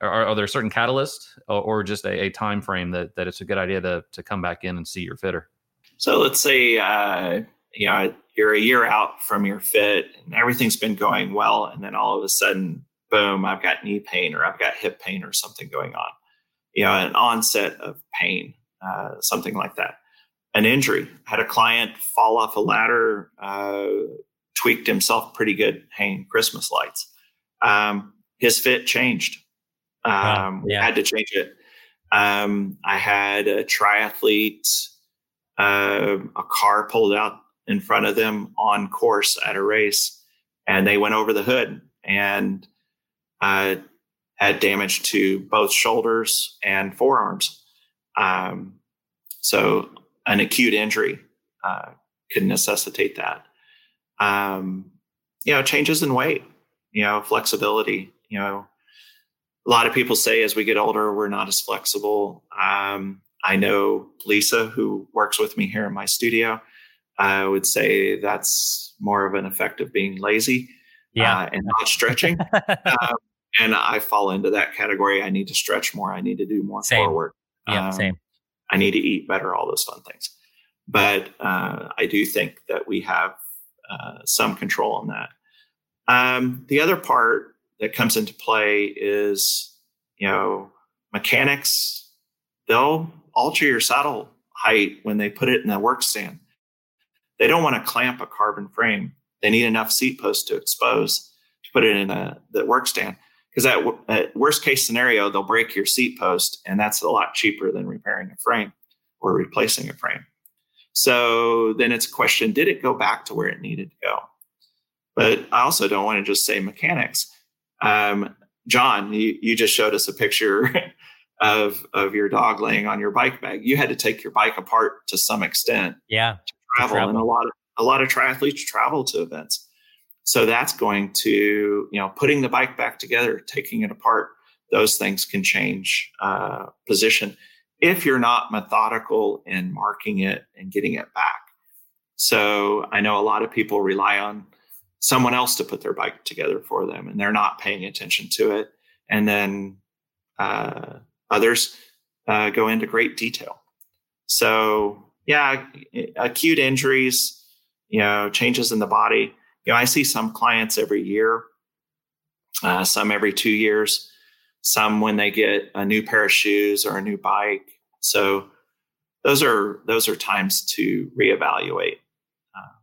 are, are, there certain catalysts or, or just a, a, time frame that, that it's a good idea to, to come back in and see your fitter? So let's say uh, you know you're a year out from your fit and everything's been going well, and then all of a sudden, boom, I've got knee pain or I've got hip pain or something going on. You know, an onset of pain, uh, something like that an injury. had a client fall off a ladder, uh, tweaked himself pretty good hanging Christmas lights. Um, his fit changed. Um, yeah. Had to change it. Um, I had a triathlete, uh, a car pulled out in front of them on course at a race, and they went over the hood and uh, had damage to both shoulders and forearms. Um, so an acute injury uh, could necessitate that. Um, you know, changes in weight, you know, flexibility. You know, a lot of people say as we get older, we're not as flexible. Um, I know Lisa, who works with me here in my studio, I would say that's more of an effect of being lazy yeah. Uh, and not stretching. um, and I fall into that category. I need to stretch more. I need to do more same. forward. Yeah, um, same. I need to eat better, all those fun things. but uh, I do think that we have uh, some control on that. Um, the other part that comes into play is, you know, mechanics. They'll alter your saddle height when they put it in the work stand. They don't want to clamp a carbon frame. They need enough seat posts to expose to put it in a, the work stand. Because at, at worst case scenario, they'll break your seat post, and that's a lot cheaper than repairing a frame or replacing a frame. So then it's a question did it go back to where it needed to go? But I also don't want to just say mechanics. Um, John, you, you just showed us a picture of, of your dog laying on your bike bag. You had to take your bike apart to some extent. Yeah. To travel, travel. and a lot of a lot of triathletes travel to events. So that's going to, you know, putting the bike back together, taking it apart, those things can change uh, position if you're not methodical in marking it and getting it back. So I know a lot of people rely on someone else to put their bike together for them and they're not paying attention to it. And then uh, others uh, go into great detail. So, yeah, acute injuries, you know, changes in the body. You know, I see some clients every year, uh, some every two years some when they get a new pair of shoes or a new bike. So those are those are times to reevaluate. Uh,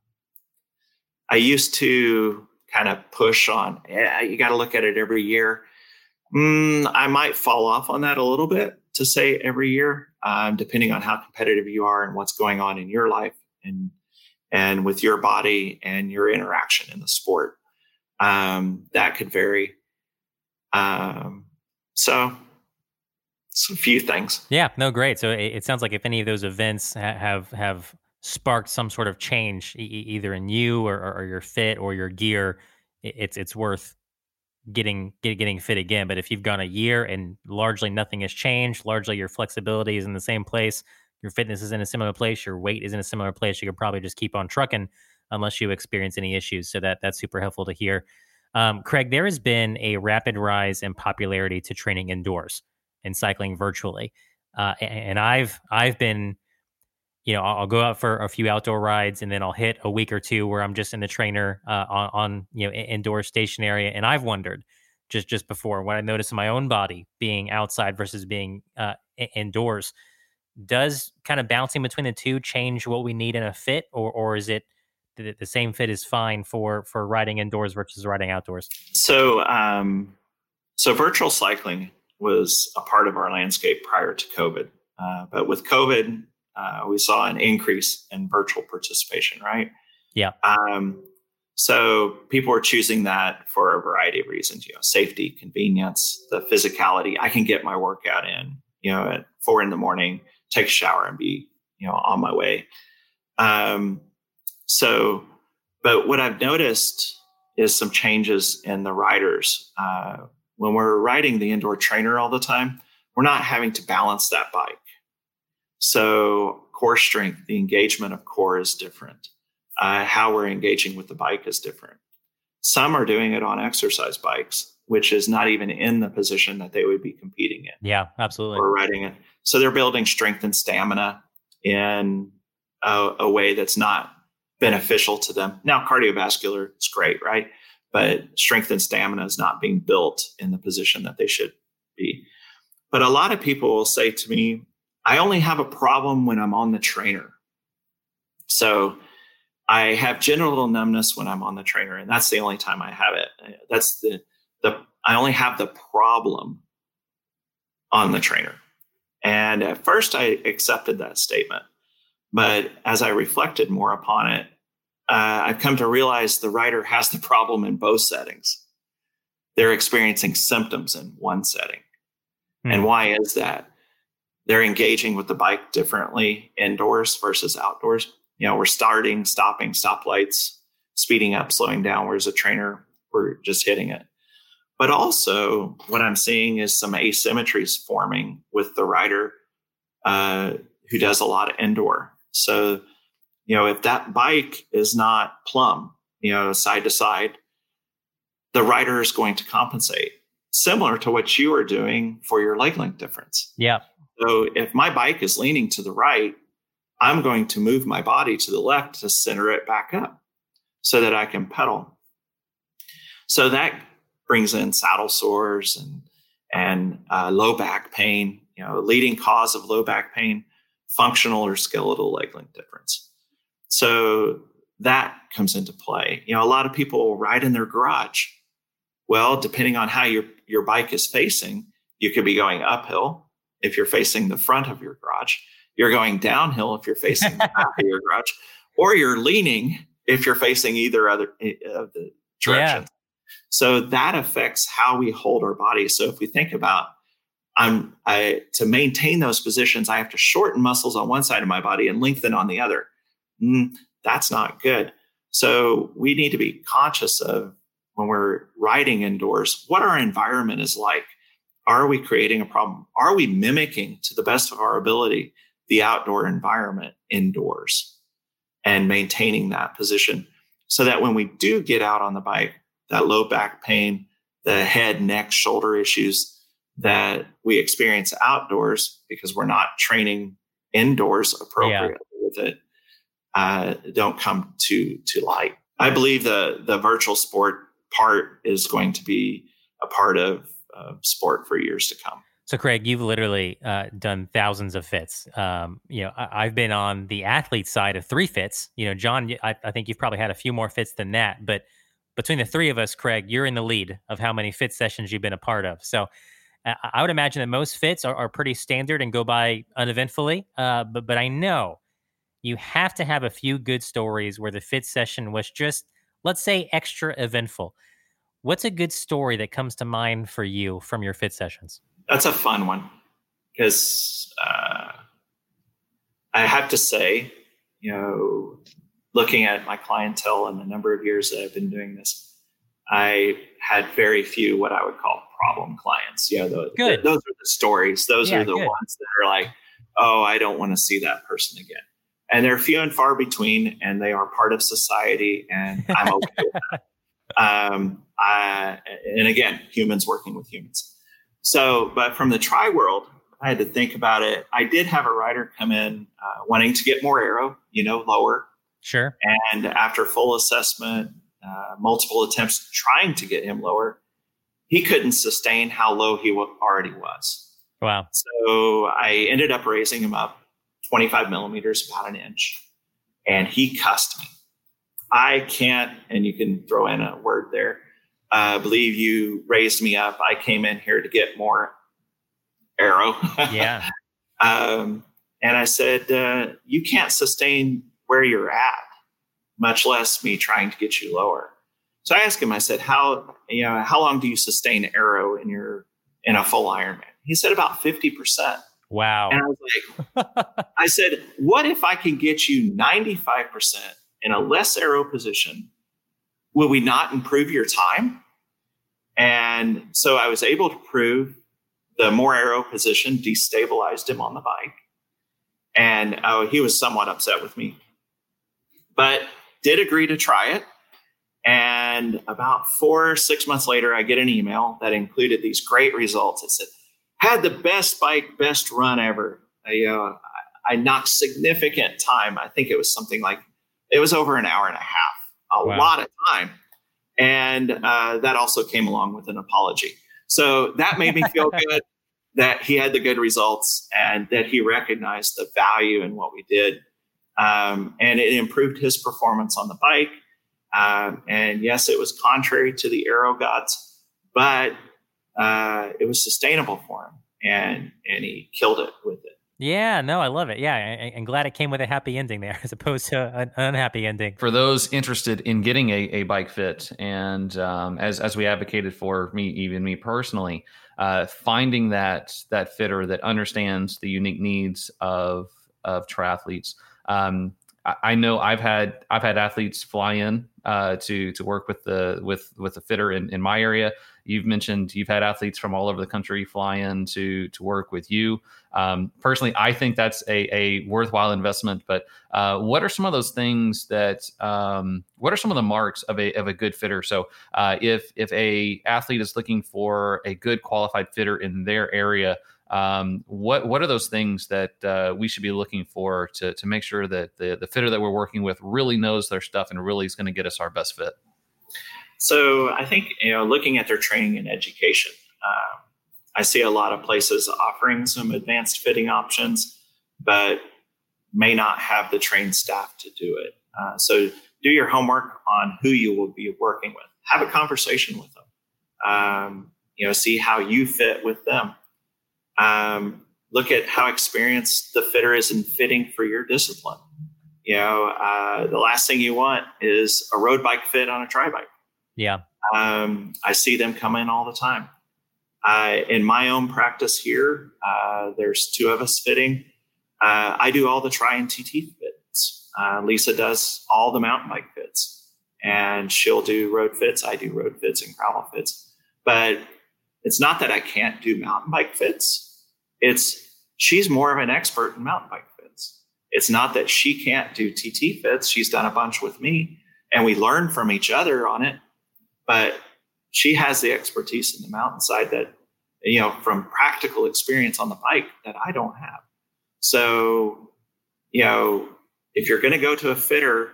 I used to kind of push on, yeah, you got to look at it every year. Mm, I might fall off on that a little bit to say every year, um, depending on how competitive you are and what's going on in your life and and with your body and your interaction in the sport. Um, that could vary. Um, so it's a few things. Yeah, no, great. So it, it sounds like if any of those events ha- have have sparked some sort of change, e- either in you or, or, your fit or your gear, it's it's worth getting get, getting fit again. But if you've gone a year and largely nothing has changed, largely your flexibility is in the same place, your fitness is in a similar place, your weight is in a similar place, you could probably just keep on trucking unless you experience any issues. So that that's super helpful to hear. Um, Craig, there has been a rapid rise in popularity to training indoors and cycling virtually, uh, and I've I've been, you know, I'll, go out for a few outdoor rides, and then I'll hit a week or two where I'm just in the trainer uh, on, on you know indoor stationary, and I've wondered just just before when I noticed in my own body being outside versus being uh, indoors, does kind of bouncing between the two change what we need in a fit, or or is it the, the same fit is fine for for riding indoors versus riding outdoors? So, um, so virtual cycling was a part of our landscape prior to COVID, uh, but with COVID, uh, we saw an increase in virtual participation. Right? Yeah. Um, so people are choosing that for a variety of reasons. You know, safety, convenience, the physicality. I can get my workout in. You know, at four in the morning, take a shower, and be you know on my way. Um, so, but what I've noticed is some changes in the riders. Uh, when we're riding the indoor trainer all the time, we're not having to balance that bike. So, core strength, the engagement of core is different. Uh, how we're engaging with the bike is different. Some are doing it on exercise bikes, which is not even in the position that they would be competing in. Yeah, absolutely. Or riding it. So they're building strength and stamina in a, a way that's not beneficial to them. Now, cardiovascular is great, right? But strength and stamina is not being built in the position that they should be. But a lot of people will say to me, I only have a problem when I'm on the trainer. So I have genital numbness when I'm on the trainer, and that's the only time I have it. That's the the I only have the problem on the trainer. And at first I accepted that statement. But as I reflected more upon it, uh, I've come to realize the rider has the problem in both settings. They're experiencing symptoms in one setting. Hmm. And why is that? They're engaging with the bike differently indoors versus outdoors. You know, we're starting, stopping, stoplights, speeding up, slowing down, whereas a trainer, we're just hitting it. But also, what I'm seeing is some asymmetries forming with the rider uh, who does a lot of indoor. So, you know, if that bike is not plumb, you know, side to side, the rider is going to compensate, similar to what you are doing for your leg length difference. Yeah. So if my bike is leaning to the right, I'm going to move my body to the left to center it back up so that I can pedal. So that brings in saddle sores and and uh, low back pain. You know, leading cause of low back pain, functional or skeletal leg length difference. So that comes into play. You know, a lot of people ride in their garage. Well, depending on how your your bike is facing, you could be going uphill if you're facing the front of your garage. You're going downhill if you're facing the back of your garage, or you're leaning if you're facing either other of the directions. So that affects how we hold our body. So if we think about I'm I to maintain those positions, I have to shorten muscles on one side of my body and lengthen on the other. Mm, that's not good. So we need to be conscious of when we're riding indoors, what our environment is like. Are we creating a problem? Are we mimicking to the best of our ability the outdoor environment indoors and maintaining that position so that when we do get out on the bike, that low back pain, the head, neck, shoulder issues that we experience outdoors because we're not training indoors appropriately yeah. with it uh, don't come to to light. I believe the the virtual sport part is going to be a part of uh, sport for years to come. So, Craig, you've literally uh, done thousands of fits. Um, you know, I, have been on the athlete side of three fits. You know, John, I, I, think you've probably had a few more fits than that. But between the three of us, Craig, you're in the lead of how many fit sessions you've been a part of. So, I would imagine that most fits are, are pretty standard and go by uneventfully. Uh, but but I know you have to have a few good stories where the fit session was just, let's say, extra eventful. What's a good story that comes to mind for you from your fit sessions? That's a fun one because uh, I have to say, you know, looking at my clientele and the number of years that I've been doing this, I had very few what I would call problem clients. You know, the, the, those are the stories. Those yeah, are the good. ones that are like, oh, I don't want to see that person again. And they're few and far between, and they are part of society, and I'm okay with that. Um, I, and again, humans working with humans. So, but from the tri world, I had to think about it. I did have a rider come in uh, wanting to get more aero, you know, lower. Sure. And after full assessment, uh, multiple attempts trying to get him lower, he couldn't sustain how low he w- already was. Wow. So I ended up raising him up 25 millimeters, about an inch, and he cussed me. I can't, and you can throw in a word there. I believe you raised me up. I came in here to get more aero. Yeah. um, and I said, uh, you can't sustain where you're at, much less me trying to get you lower. So I asked him, I said, how, you know, how long do you sustain aero in your, in a full Ironman? He said about 50%. Wow. And I was like, I said, what if I can get you 95% in a less aero position? Will we not improve your time? And so I was able to prove the more aero position destabilized him on the bike. And oh, he was somewhat upset with me, but did agree to try it. And about four or six months later, I get an email that included these great results. It said, had the best bike, best run ever. I, uh, I knocked significant time. I think it was something like, it was over an hour and a half, a wow. lot of time. And uh, that also came along with an apology. So that made me feel good that he had the good results and that he recognized the value in what we did. Um, and it improved his performance on the bike. Um, and yes, it was contrary to the aero gods, but uh, it was sustainable for him, and and he killed it with it. Yeah, no, I love it. Yeah, I, am glad it came with a happy ending there, as opposed to an unhappy ending. For those interested in getting a, a bike fit, and um, as as we advocated for me, even me personally, uh, finding that that fitter that understands the unique needs of of triathletes. Um, I know I've had I've had athletes fly in uh, to to work with the with with the fitter in, in my area. You've mentioned you've had athletes from all over the country fly in to to work with you. Um, personally, I think that's a, a worthwhile investment. But uh, what are some of those things that um, what are some of the marks of a of a good fitter? So uh, if if a athlete is looking for a good qualified fitter in their area, Um, what what are those things that uh, we should be looking for to to make sure that the the fitter that we're working with really knows their stuff and really is going to get us our best fit? So I think you know, looking at their training and education, uh, I see a lot of places offering some advanced fitting options, but may not have the trained staff to do it. Uh, so do your homework on who you will be working with. Have a conversation with them. Um, you know, see how you fit with them. Um, look at how experienced the fitter is in fitting for your discipline. You know, uh, the last thing you want is a road bike fit on a tri bike. Yeah. Um, I see them come in all the time. Uh, in my own practice here, uh, there's two of us fitting. Uh, I do all the tri and TT fits. Uh, Lisa does all the mountain bike fits, and she'll do road fits. I do road fits and gravel fits. But it's not that I can't do mountain bike fits. It's she's more of an expert in mountain bike fits. It's not that she can't do TT fits. She's done a bunch with me, and we learn from each other on it. But she has the expertise in the mountainside that you know from practical experience on the bike that I don't have. So, you know, if you're going to go to a fitter,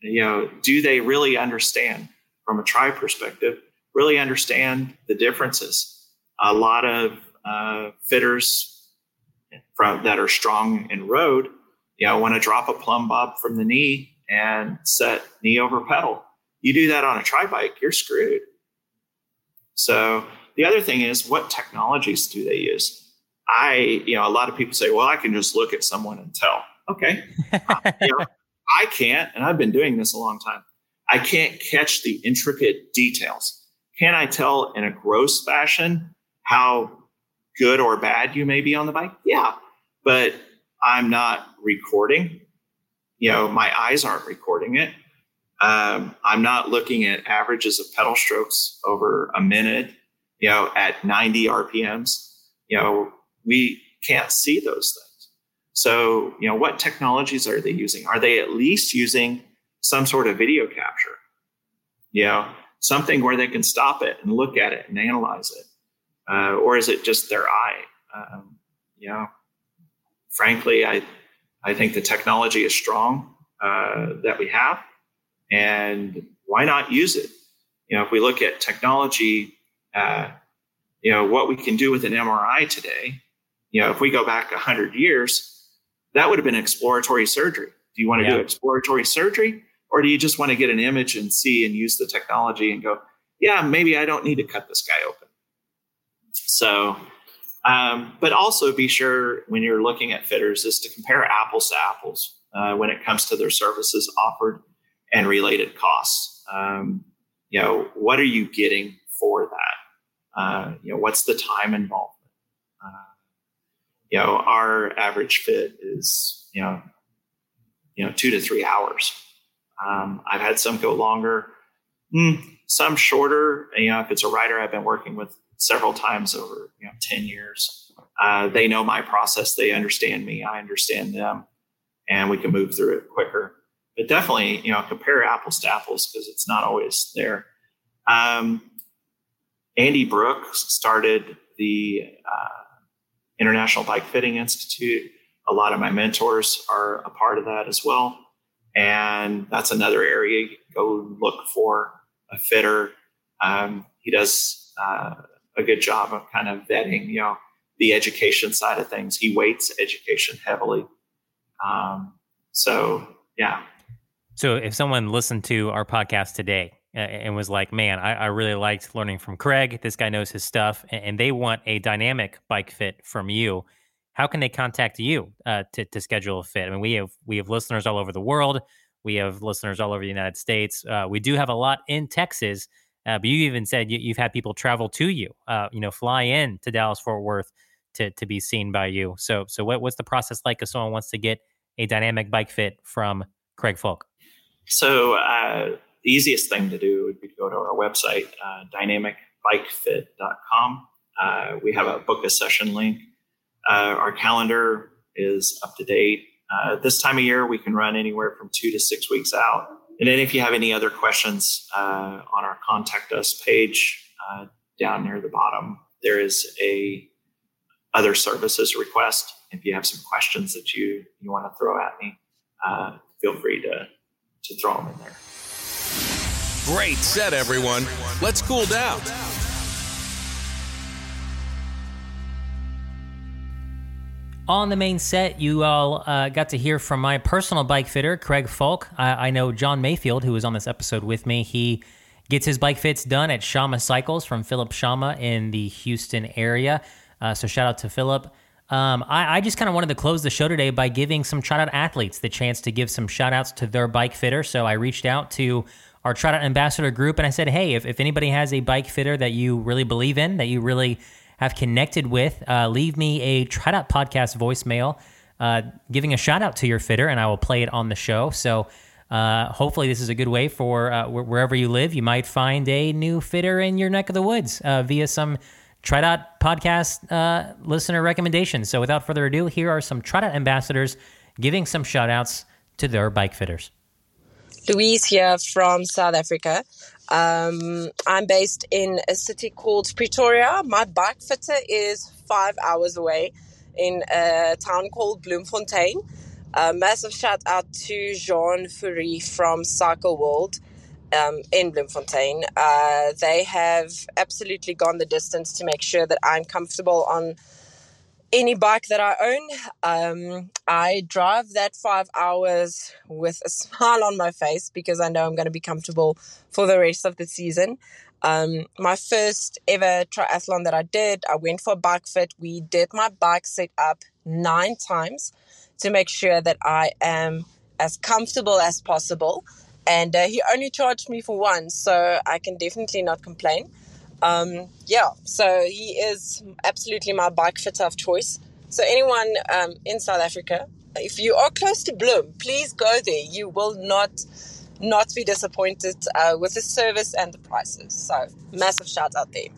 you know, do they really understand from a tri perspective, really understand the differences? A lot of uh, fitters from that are strong in road, you know, want to drop a plumb bob from the knee and set knee over pedal. You do that on a tri bike, you're screwed. So the other thing is, what technologies do they use? I, you know, a lot of people say, well, I can just look at someone and tell. Okay. uh, you know, I can't, and I've been doing this a long time. I can't catch the intricate details. Can I tell in a gross fashion how good or bad you may be on the bike? Yeah. But I'm not recording. You know, my eyes aren't recording it. Um, I'm not looking at averages of pedal strokes over a minute, you know, at 90 RPMs. You know, we can't see those things. So, you know, what technologies are they using? Are they at least using some sort of video capture? You know, something where they can stop it and look at it and analyze it, uh, or is it just their eye? Um, you know, frankly, I I think the technology is strong uh, that we have, and why not use it? You know, if we look at technology, uh, you know, what we can do with an MRI today you know, if we go back 100 years, that would have been exploratory surgery. Do you want to yeah. do exploratory surgery or do you just want to get an image and see and use the technology and go, yeah, maybe I don't need to cut this guy open. So, um, but also be sure when you're looking at fitters is to compare apples to apples uh, when it comes to their services offered and related costs. Um, you know, what are you getting for that? Uh, you know, what's the time involved? Uh, you know, our average fit is, you know, you know, two to three hours. Um, I've had some go longer, mm, some shorter. You know, if it's a writer I've been working with several times over, you know, 10 years, uh, they know my process. They understand me. I understand them and we can move through it quicker. But definitely, you know, compare apples to apples because it's not always there. Um, Andy Brooks started the uh, International Bike Fitting Institute. A lot of my mentors are a part of that as well. And that's another area you can go look for a fitter. Um, he does uh, a good job of kind of vetting, you know, the education side of things. He weights education heavily. Um, so, yeah. So, if someone listened to our podcast today and was like, man, I, I, really liked learning from Craig. This guy knows his stuff, and, they want a dynamic bike fit from you. How can they contact you uh, to, to schedule a fit? I mean, we have we have listeners all over the world. We have listeners all over the United States. Uh, we do have a lot in Texas, uh, but you even said you, have had people travel to you. Uh, you know, fly in to Dallas Fort Worth to to be seen by you. So so what, what's the process like if someone wants to get a dynamic bike fit from Craig Folk? So uh, the easiest thing to do would be to go to our website, uh, dynamicbikefit.com. Uh, we have a book a session link. Uh, our calendar is up to date. Uh, this time of year, we can run anywhere from two to six weeks out. And then if you have any other questions uh, on our contact us page uh, down near the bottom, there is a other services request. If you have some questions that you you want to throw at me, uh, feel free to to throw them in there. Great set, everyone. Let's cool down. On the main set, you all uh, got to hear from my personal bike fitter, Craig Falk. I, I, know John Mayfield, who was on this episode with me. He gets his bike fits done at Shama Cycles from Philip Shama in the Houston area. Uh, so shout out to Philip. Um, I, I, just kind of wanted to close the show today by giving some shout out athletes the chance to give some shout outs to their bike fitter. So I reached out to our TriDot ambassador group and I said, hey, if, if anybody has a bike fitter that you really believe in, that you really have connected with, uh, leave me a TriDot podcast voicemail uh, giving a shout out to your fitter and I will play it on the show. So uh, hopefully, this is a good way for uh, wherever you live, you might find a new fitter in your neck of the woods uh, via some TriDot podcast uh, listener recommendations. So without further ado, here are some TriDot ambassadors giving some shout outs to their bike fitters. Louise here from South Africa. Um, I'm based in a city called Pretoria. My bike fitter is five hours away in a town called Bloemfontein. A massive shout out to Jean Fourie from Cycle World um, in Bloemfontein. Uh, they have absolutely gone the distance to make sure that I'm comfortable on any bike that I own. Um, I drive that five hours with a smile on my face because I know I'm going to be comfortable for the rest of the season. Um, my first ever triathlon that I did, I went for a bike fit. We did my bike set up nine times to make sure that I am as comfortable as possible and uh, he only charged me for one, so I can definitely not complain. Um, yeah, so he is absolutely my bike fitter of choice. So anyone um, in South Africa, if you are close to Bloem, please go there. You will not not be disappointed uh, with the service and the prices. So massive shout out there.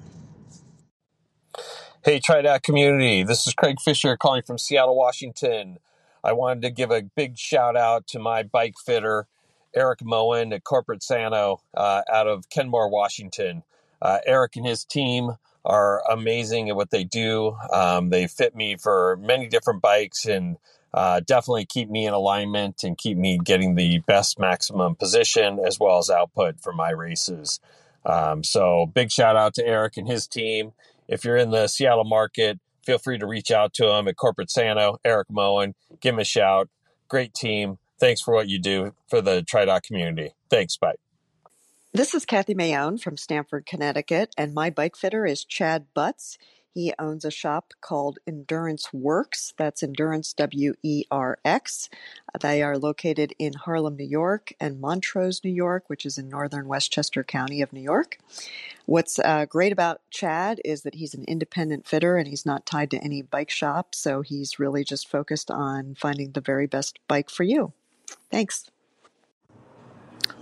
Hey, TriDot community. This is Craig Fisher calling from Seattle, Washington. I wanted to give a big shout out to my bike fitter, Eric Moen at Corpore Sano uh, out of Kenmore, Washington. Uh, Eric and his team are amazing at what they do. Um, they fit me for many different bikes and uh, definitely keep me in alignment and keep me getting the best maximum position as well as output for my races. Um, so, big shout out to Eric and his team. If you're in the Seattle market, feel free to reach out to him at Corpore Sano, Eric Moen. Give him a shout. Great team thanks for what you do for the TriDot community. Thanks. Bye. This is Kathy Mayone from Stamford, Connecticut, and my bike fitter is Chad Butts. He owns a shop called Endurance Works. That's Endurance W E R X. They are located in Harlem, New York, and Montrose, New York, which is in northern Westchester County of New York. What's uh, great about Chad is that he's an independent fitter and he's not tied to any bike shop, so he's really just focused on finding the very best bike for you. Thanks.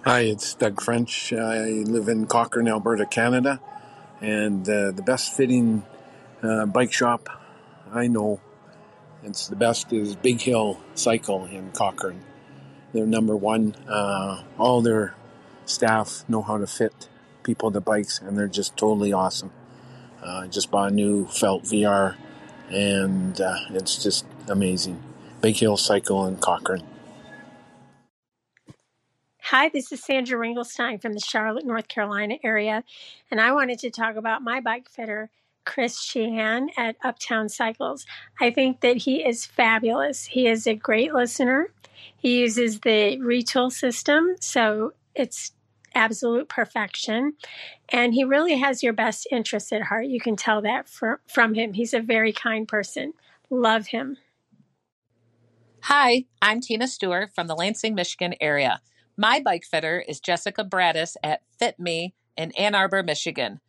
Hi, it's Doug French. I live in Cochrane, Alberta, Canada, and uh, the best fitting uh, bike shop I know, it's the best is Big Hill Cycle in Cochrane. They're number one. Uh, all their staff know how to fit people to bikes, and they're just totally awesome. Uh, I just bought a new felt VR, and uh, it's just amazing. Big Hill Cycle in Cochrane. Hi, this is Sandra Ringelstein from the Charlotte, North Carolina area, and I wanted to talk about my bike fitter, Chris Sheehan at Uptown Cycles. I think that he is fabulous. He is a great listener. He uses the Retül system, so it's absolute perfection. And he really has your best interests at heart. You can tell that for, from him. He's a very kind person. Love him. Hi, I'm Tina Stewart from the Lansing, Michigan area. My bike fitter is Jessica Braddis at Fit Me in Ann Arbor, Michigan.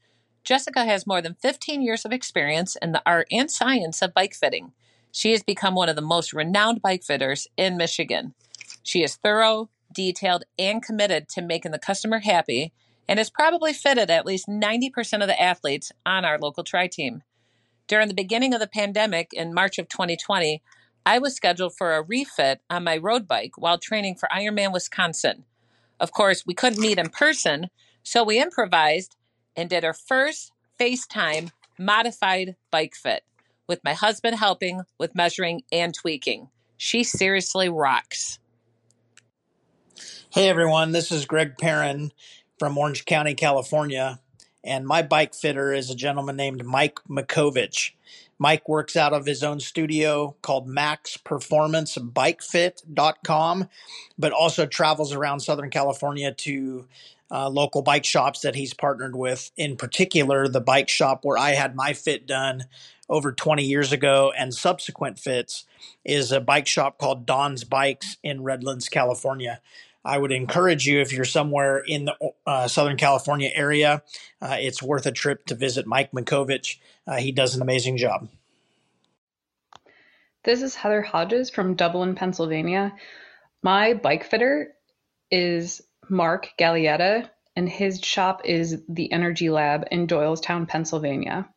Jessica has more than 15 years of experience in the art and science of bike fitting. She has become one of the most renowned bike fitters in Michigan. She is thorough, detailed, and committed to making the customer happy and has probably fitted at least 90% of the athletes on our local tri team. During the beginning of the pandemic in March of 2020, I was scheduled for a refit on my road bike while training for Ironman Wisconsin. Of course, we couldn't meet in person, so we improvised and did our first FaceTime modified bike fit. with my husband helping with measuring and tweaking. She seriously rocks. Hey everyone, this is Greg Perrin from Orange County, California, and my bike fitter is a gentleman named Mike Makovich. Mike works out of his own studio called maxperformancebikefit.com, but also travels around Southern California to uh, local bike shops that he's partnered with. In particular, the bike shop where I had my fit done over 20 years ago and subsequent fits is a bike shop called Don's Bikes in Redlands, California. I would encourage you if you're somewhere in the uh, Southern California area, uh, it's worth a trip to visit Mike Makovich. Uh, he does an amazing job. This is Heather Hodges from Dublin, Pennsylvania. My bike fitter is Mark Gallietta, and his shop is the Energy Lab in Doylestown, Pennsylvania.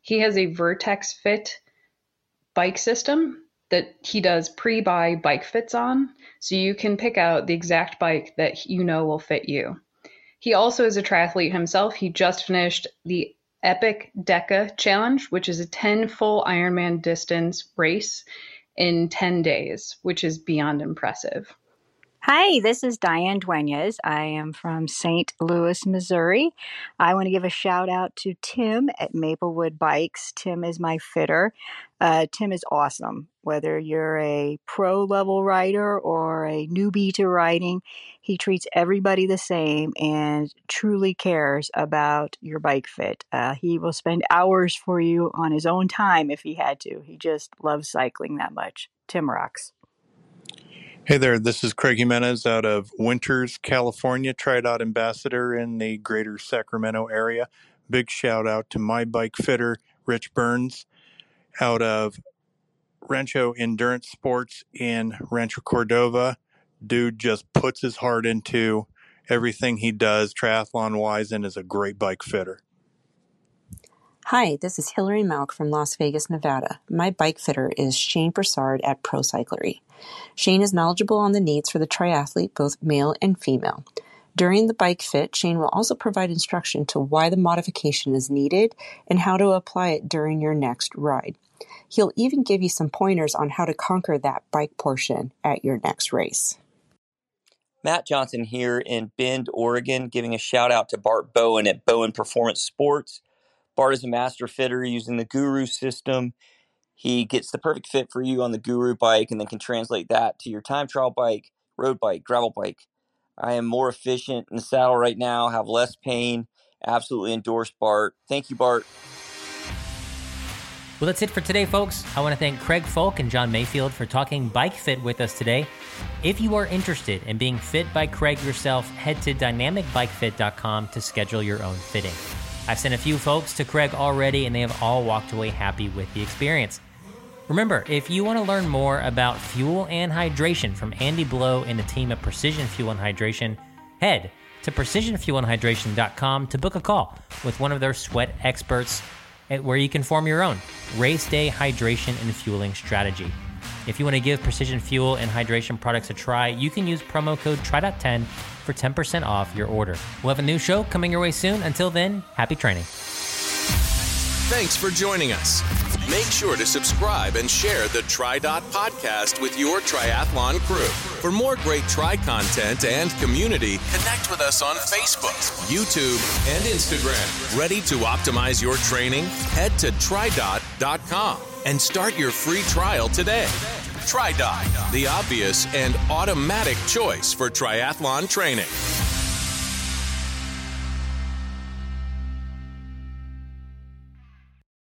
He has a Vertex Fit bike system that he does pre-buy bike fits on, so you can pick out the exact bike that you know will fit you. He also is a triathlete himself. He just finished the Epic Deca Challenge, which is a 10 full Ironman distance race in 10 days, which is beyond impressive. Hi, this is Diane Duenas. I am from St. Louis, Missouri. I want to give a shout out to Tim at Maplewood Bikes. Tim is my fitter. Uh, Tim is awesome. Whether you're a pro level rider or a newbie to riding, he treats everybody the same and truly cares about your bike fit. Uh, he will spend hours for you on his own time if he had to. He just loves cycling that much. Tim rocks. Hey there, this is Craig Jimenez out of Winters, California, TriDot ambassador in the greater Sacramento area. Big shout out to my bike fitter, Rich Burns, out of Rancho Endurance Sports in Rancho Cordova. Dude just puts his heart into everything he does triathlon wise and is a great bike fitter. Hi, this is Hillary Malk from Las Vegas, Nevada. My bike fitter is Shane Broussard at Pro Cyclery. Shane is knowledgeable on the needs for the triathlete, both male and female. During the bike fit, Shane will also provide instruction to why the modification is needed and how to apply it during your next ride. He'll even give you some pointers on how to conquer that bike portion at your next race. Matt Johnson here in Bend, Oregon, giving a shout out to Bart Bowen at Bowen Performance Sports. Bart is a master fitter using the Guru system. He gets the perfect fit for you on the Guru bike and then can translate that to your time trial bike, road bike, gravel bike. I am more efficient in the saddle right now, have less pain. Absolutely endorse Bart. Thank you, Bart. Well, that's it for today, folks. I want to thank Craig Folk and John Mayfield for talking bike fit with us today. If you are interested in being fit by Craig yourself, head to dynamicbikefit.com to schedule your own fitting. I've sent a few folks to Craig already, and they have all walked away happy with the experience. Remember, if you want to learn more about fuel and hydration from Andy Blow and the team at Precision Fuel and Hydration, head to precisionfuelandhydration.com to book a call with one of their sweat experts where you can form your own race day hydration and fueling strategy. If you want to give Precision Fuel and Hydration products a try, you can use promo code TRY.10 for 10% off your order. We'll have a new show coming your way soon. Until then, happy training. Thanks for joining us. Make sure to subscribe and share the TriDot podcast with your triathlon crew. For more great Tri content and community, connect with us on Facebook, YouTube, and Instagram. Ready to optimize your training? Head to tridot.com and start your free trial today. TriDot, the obvious and automatic choice for triathlon training.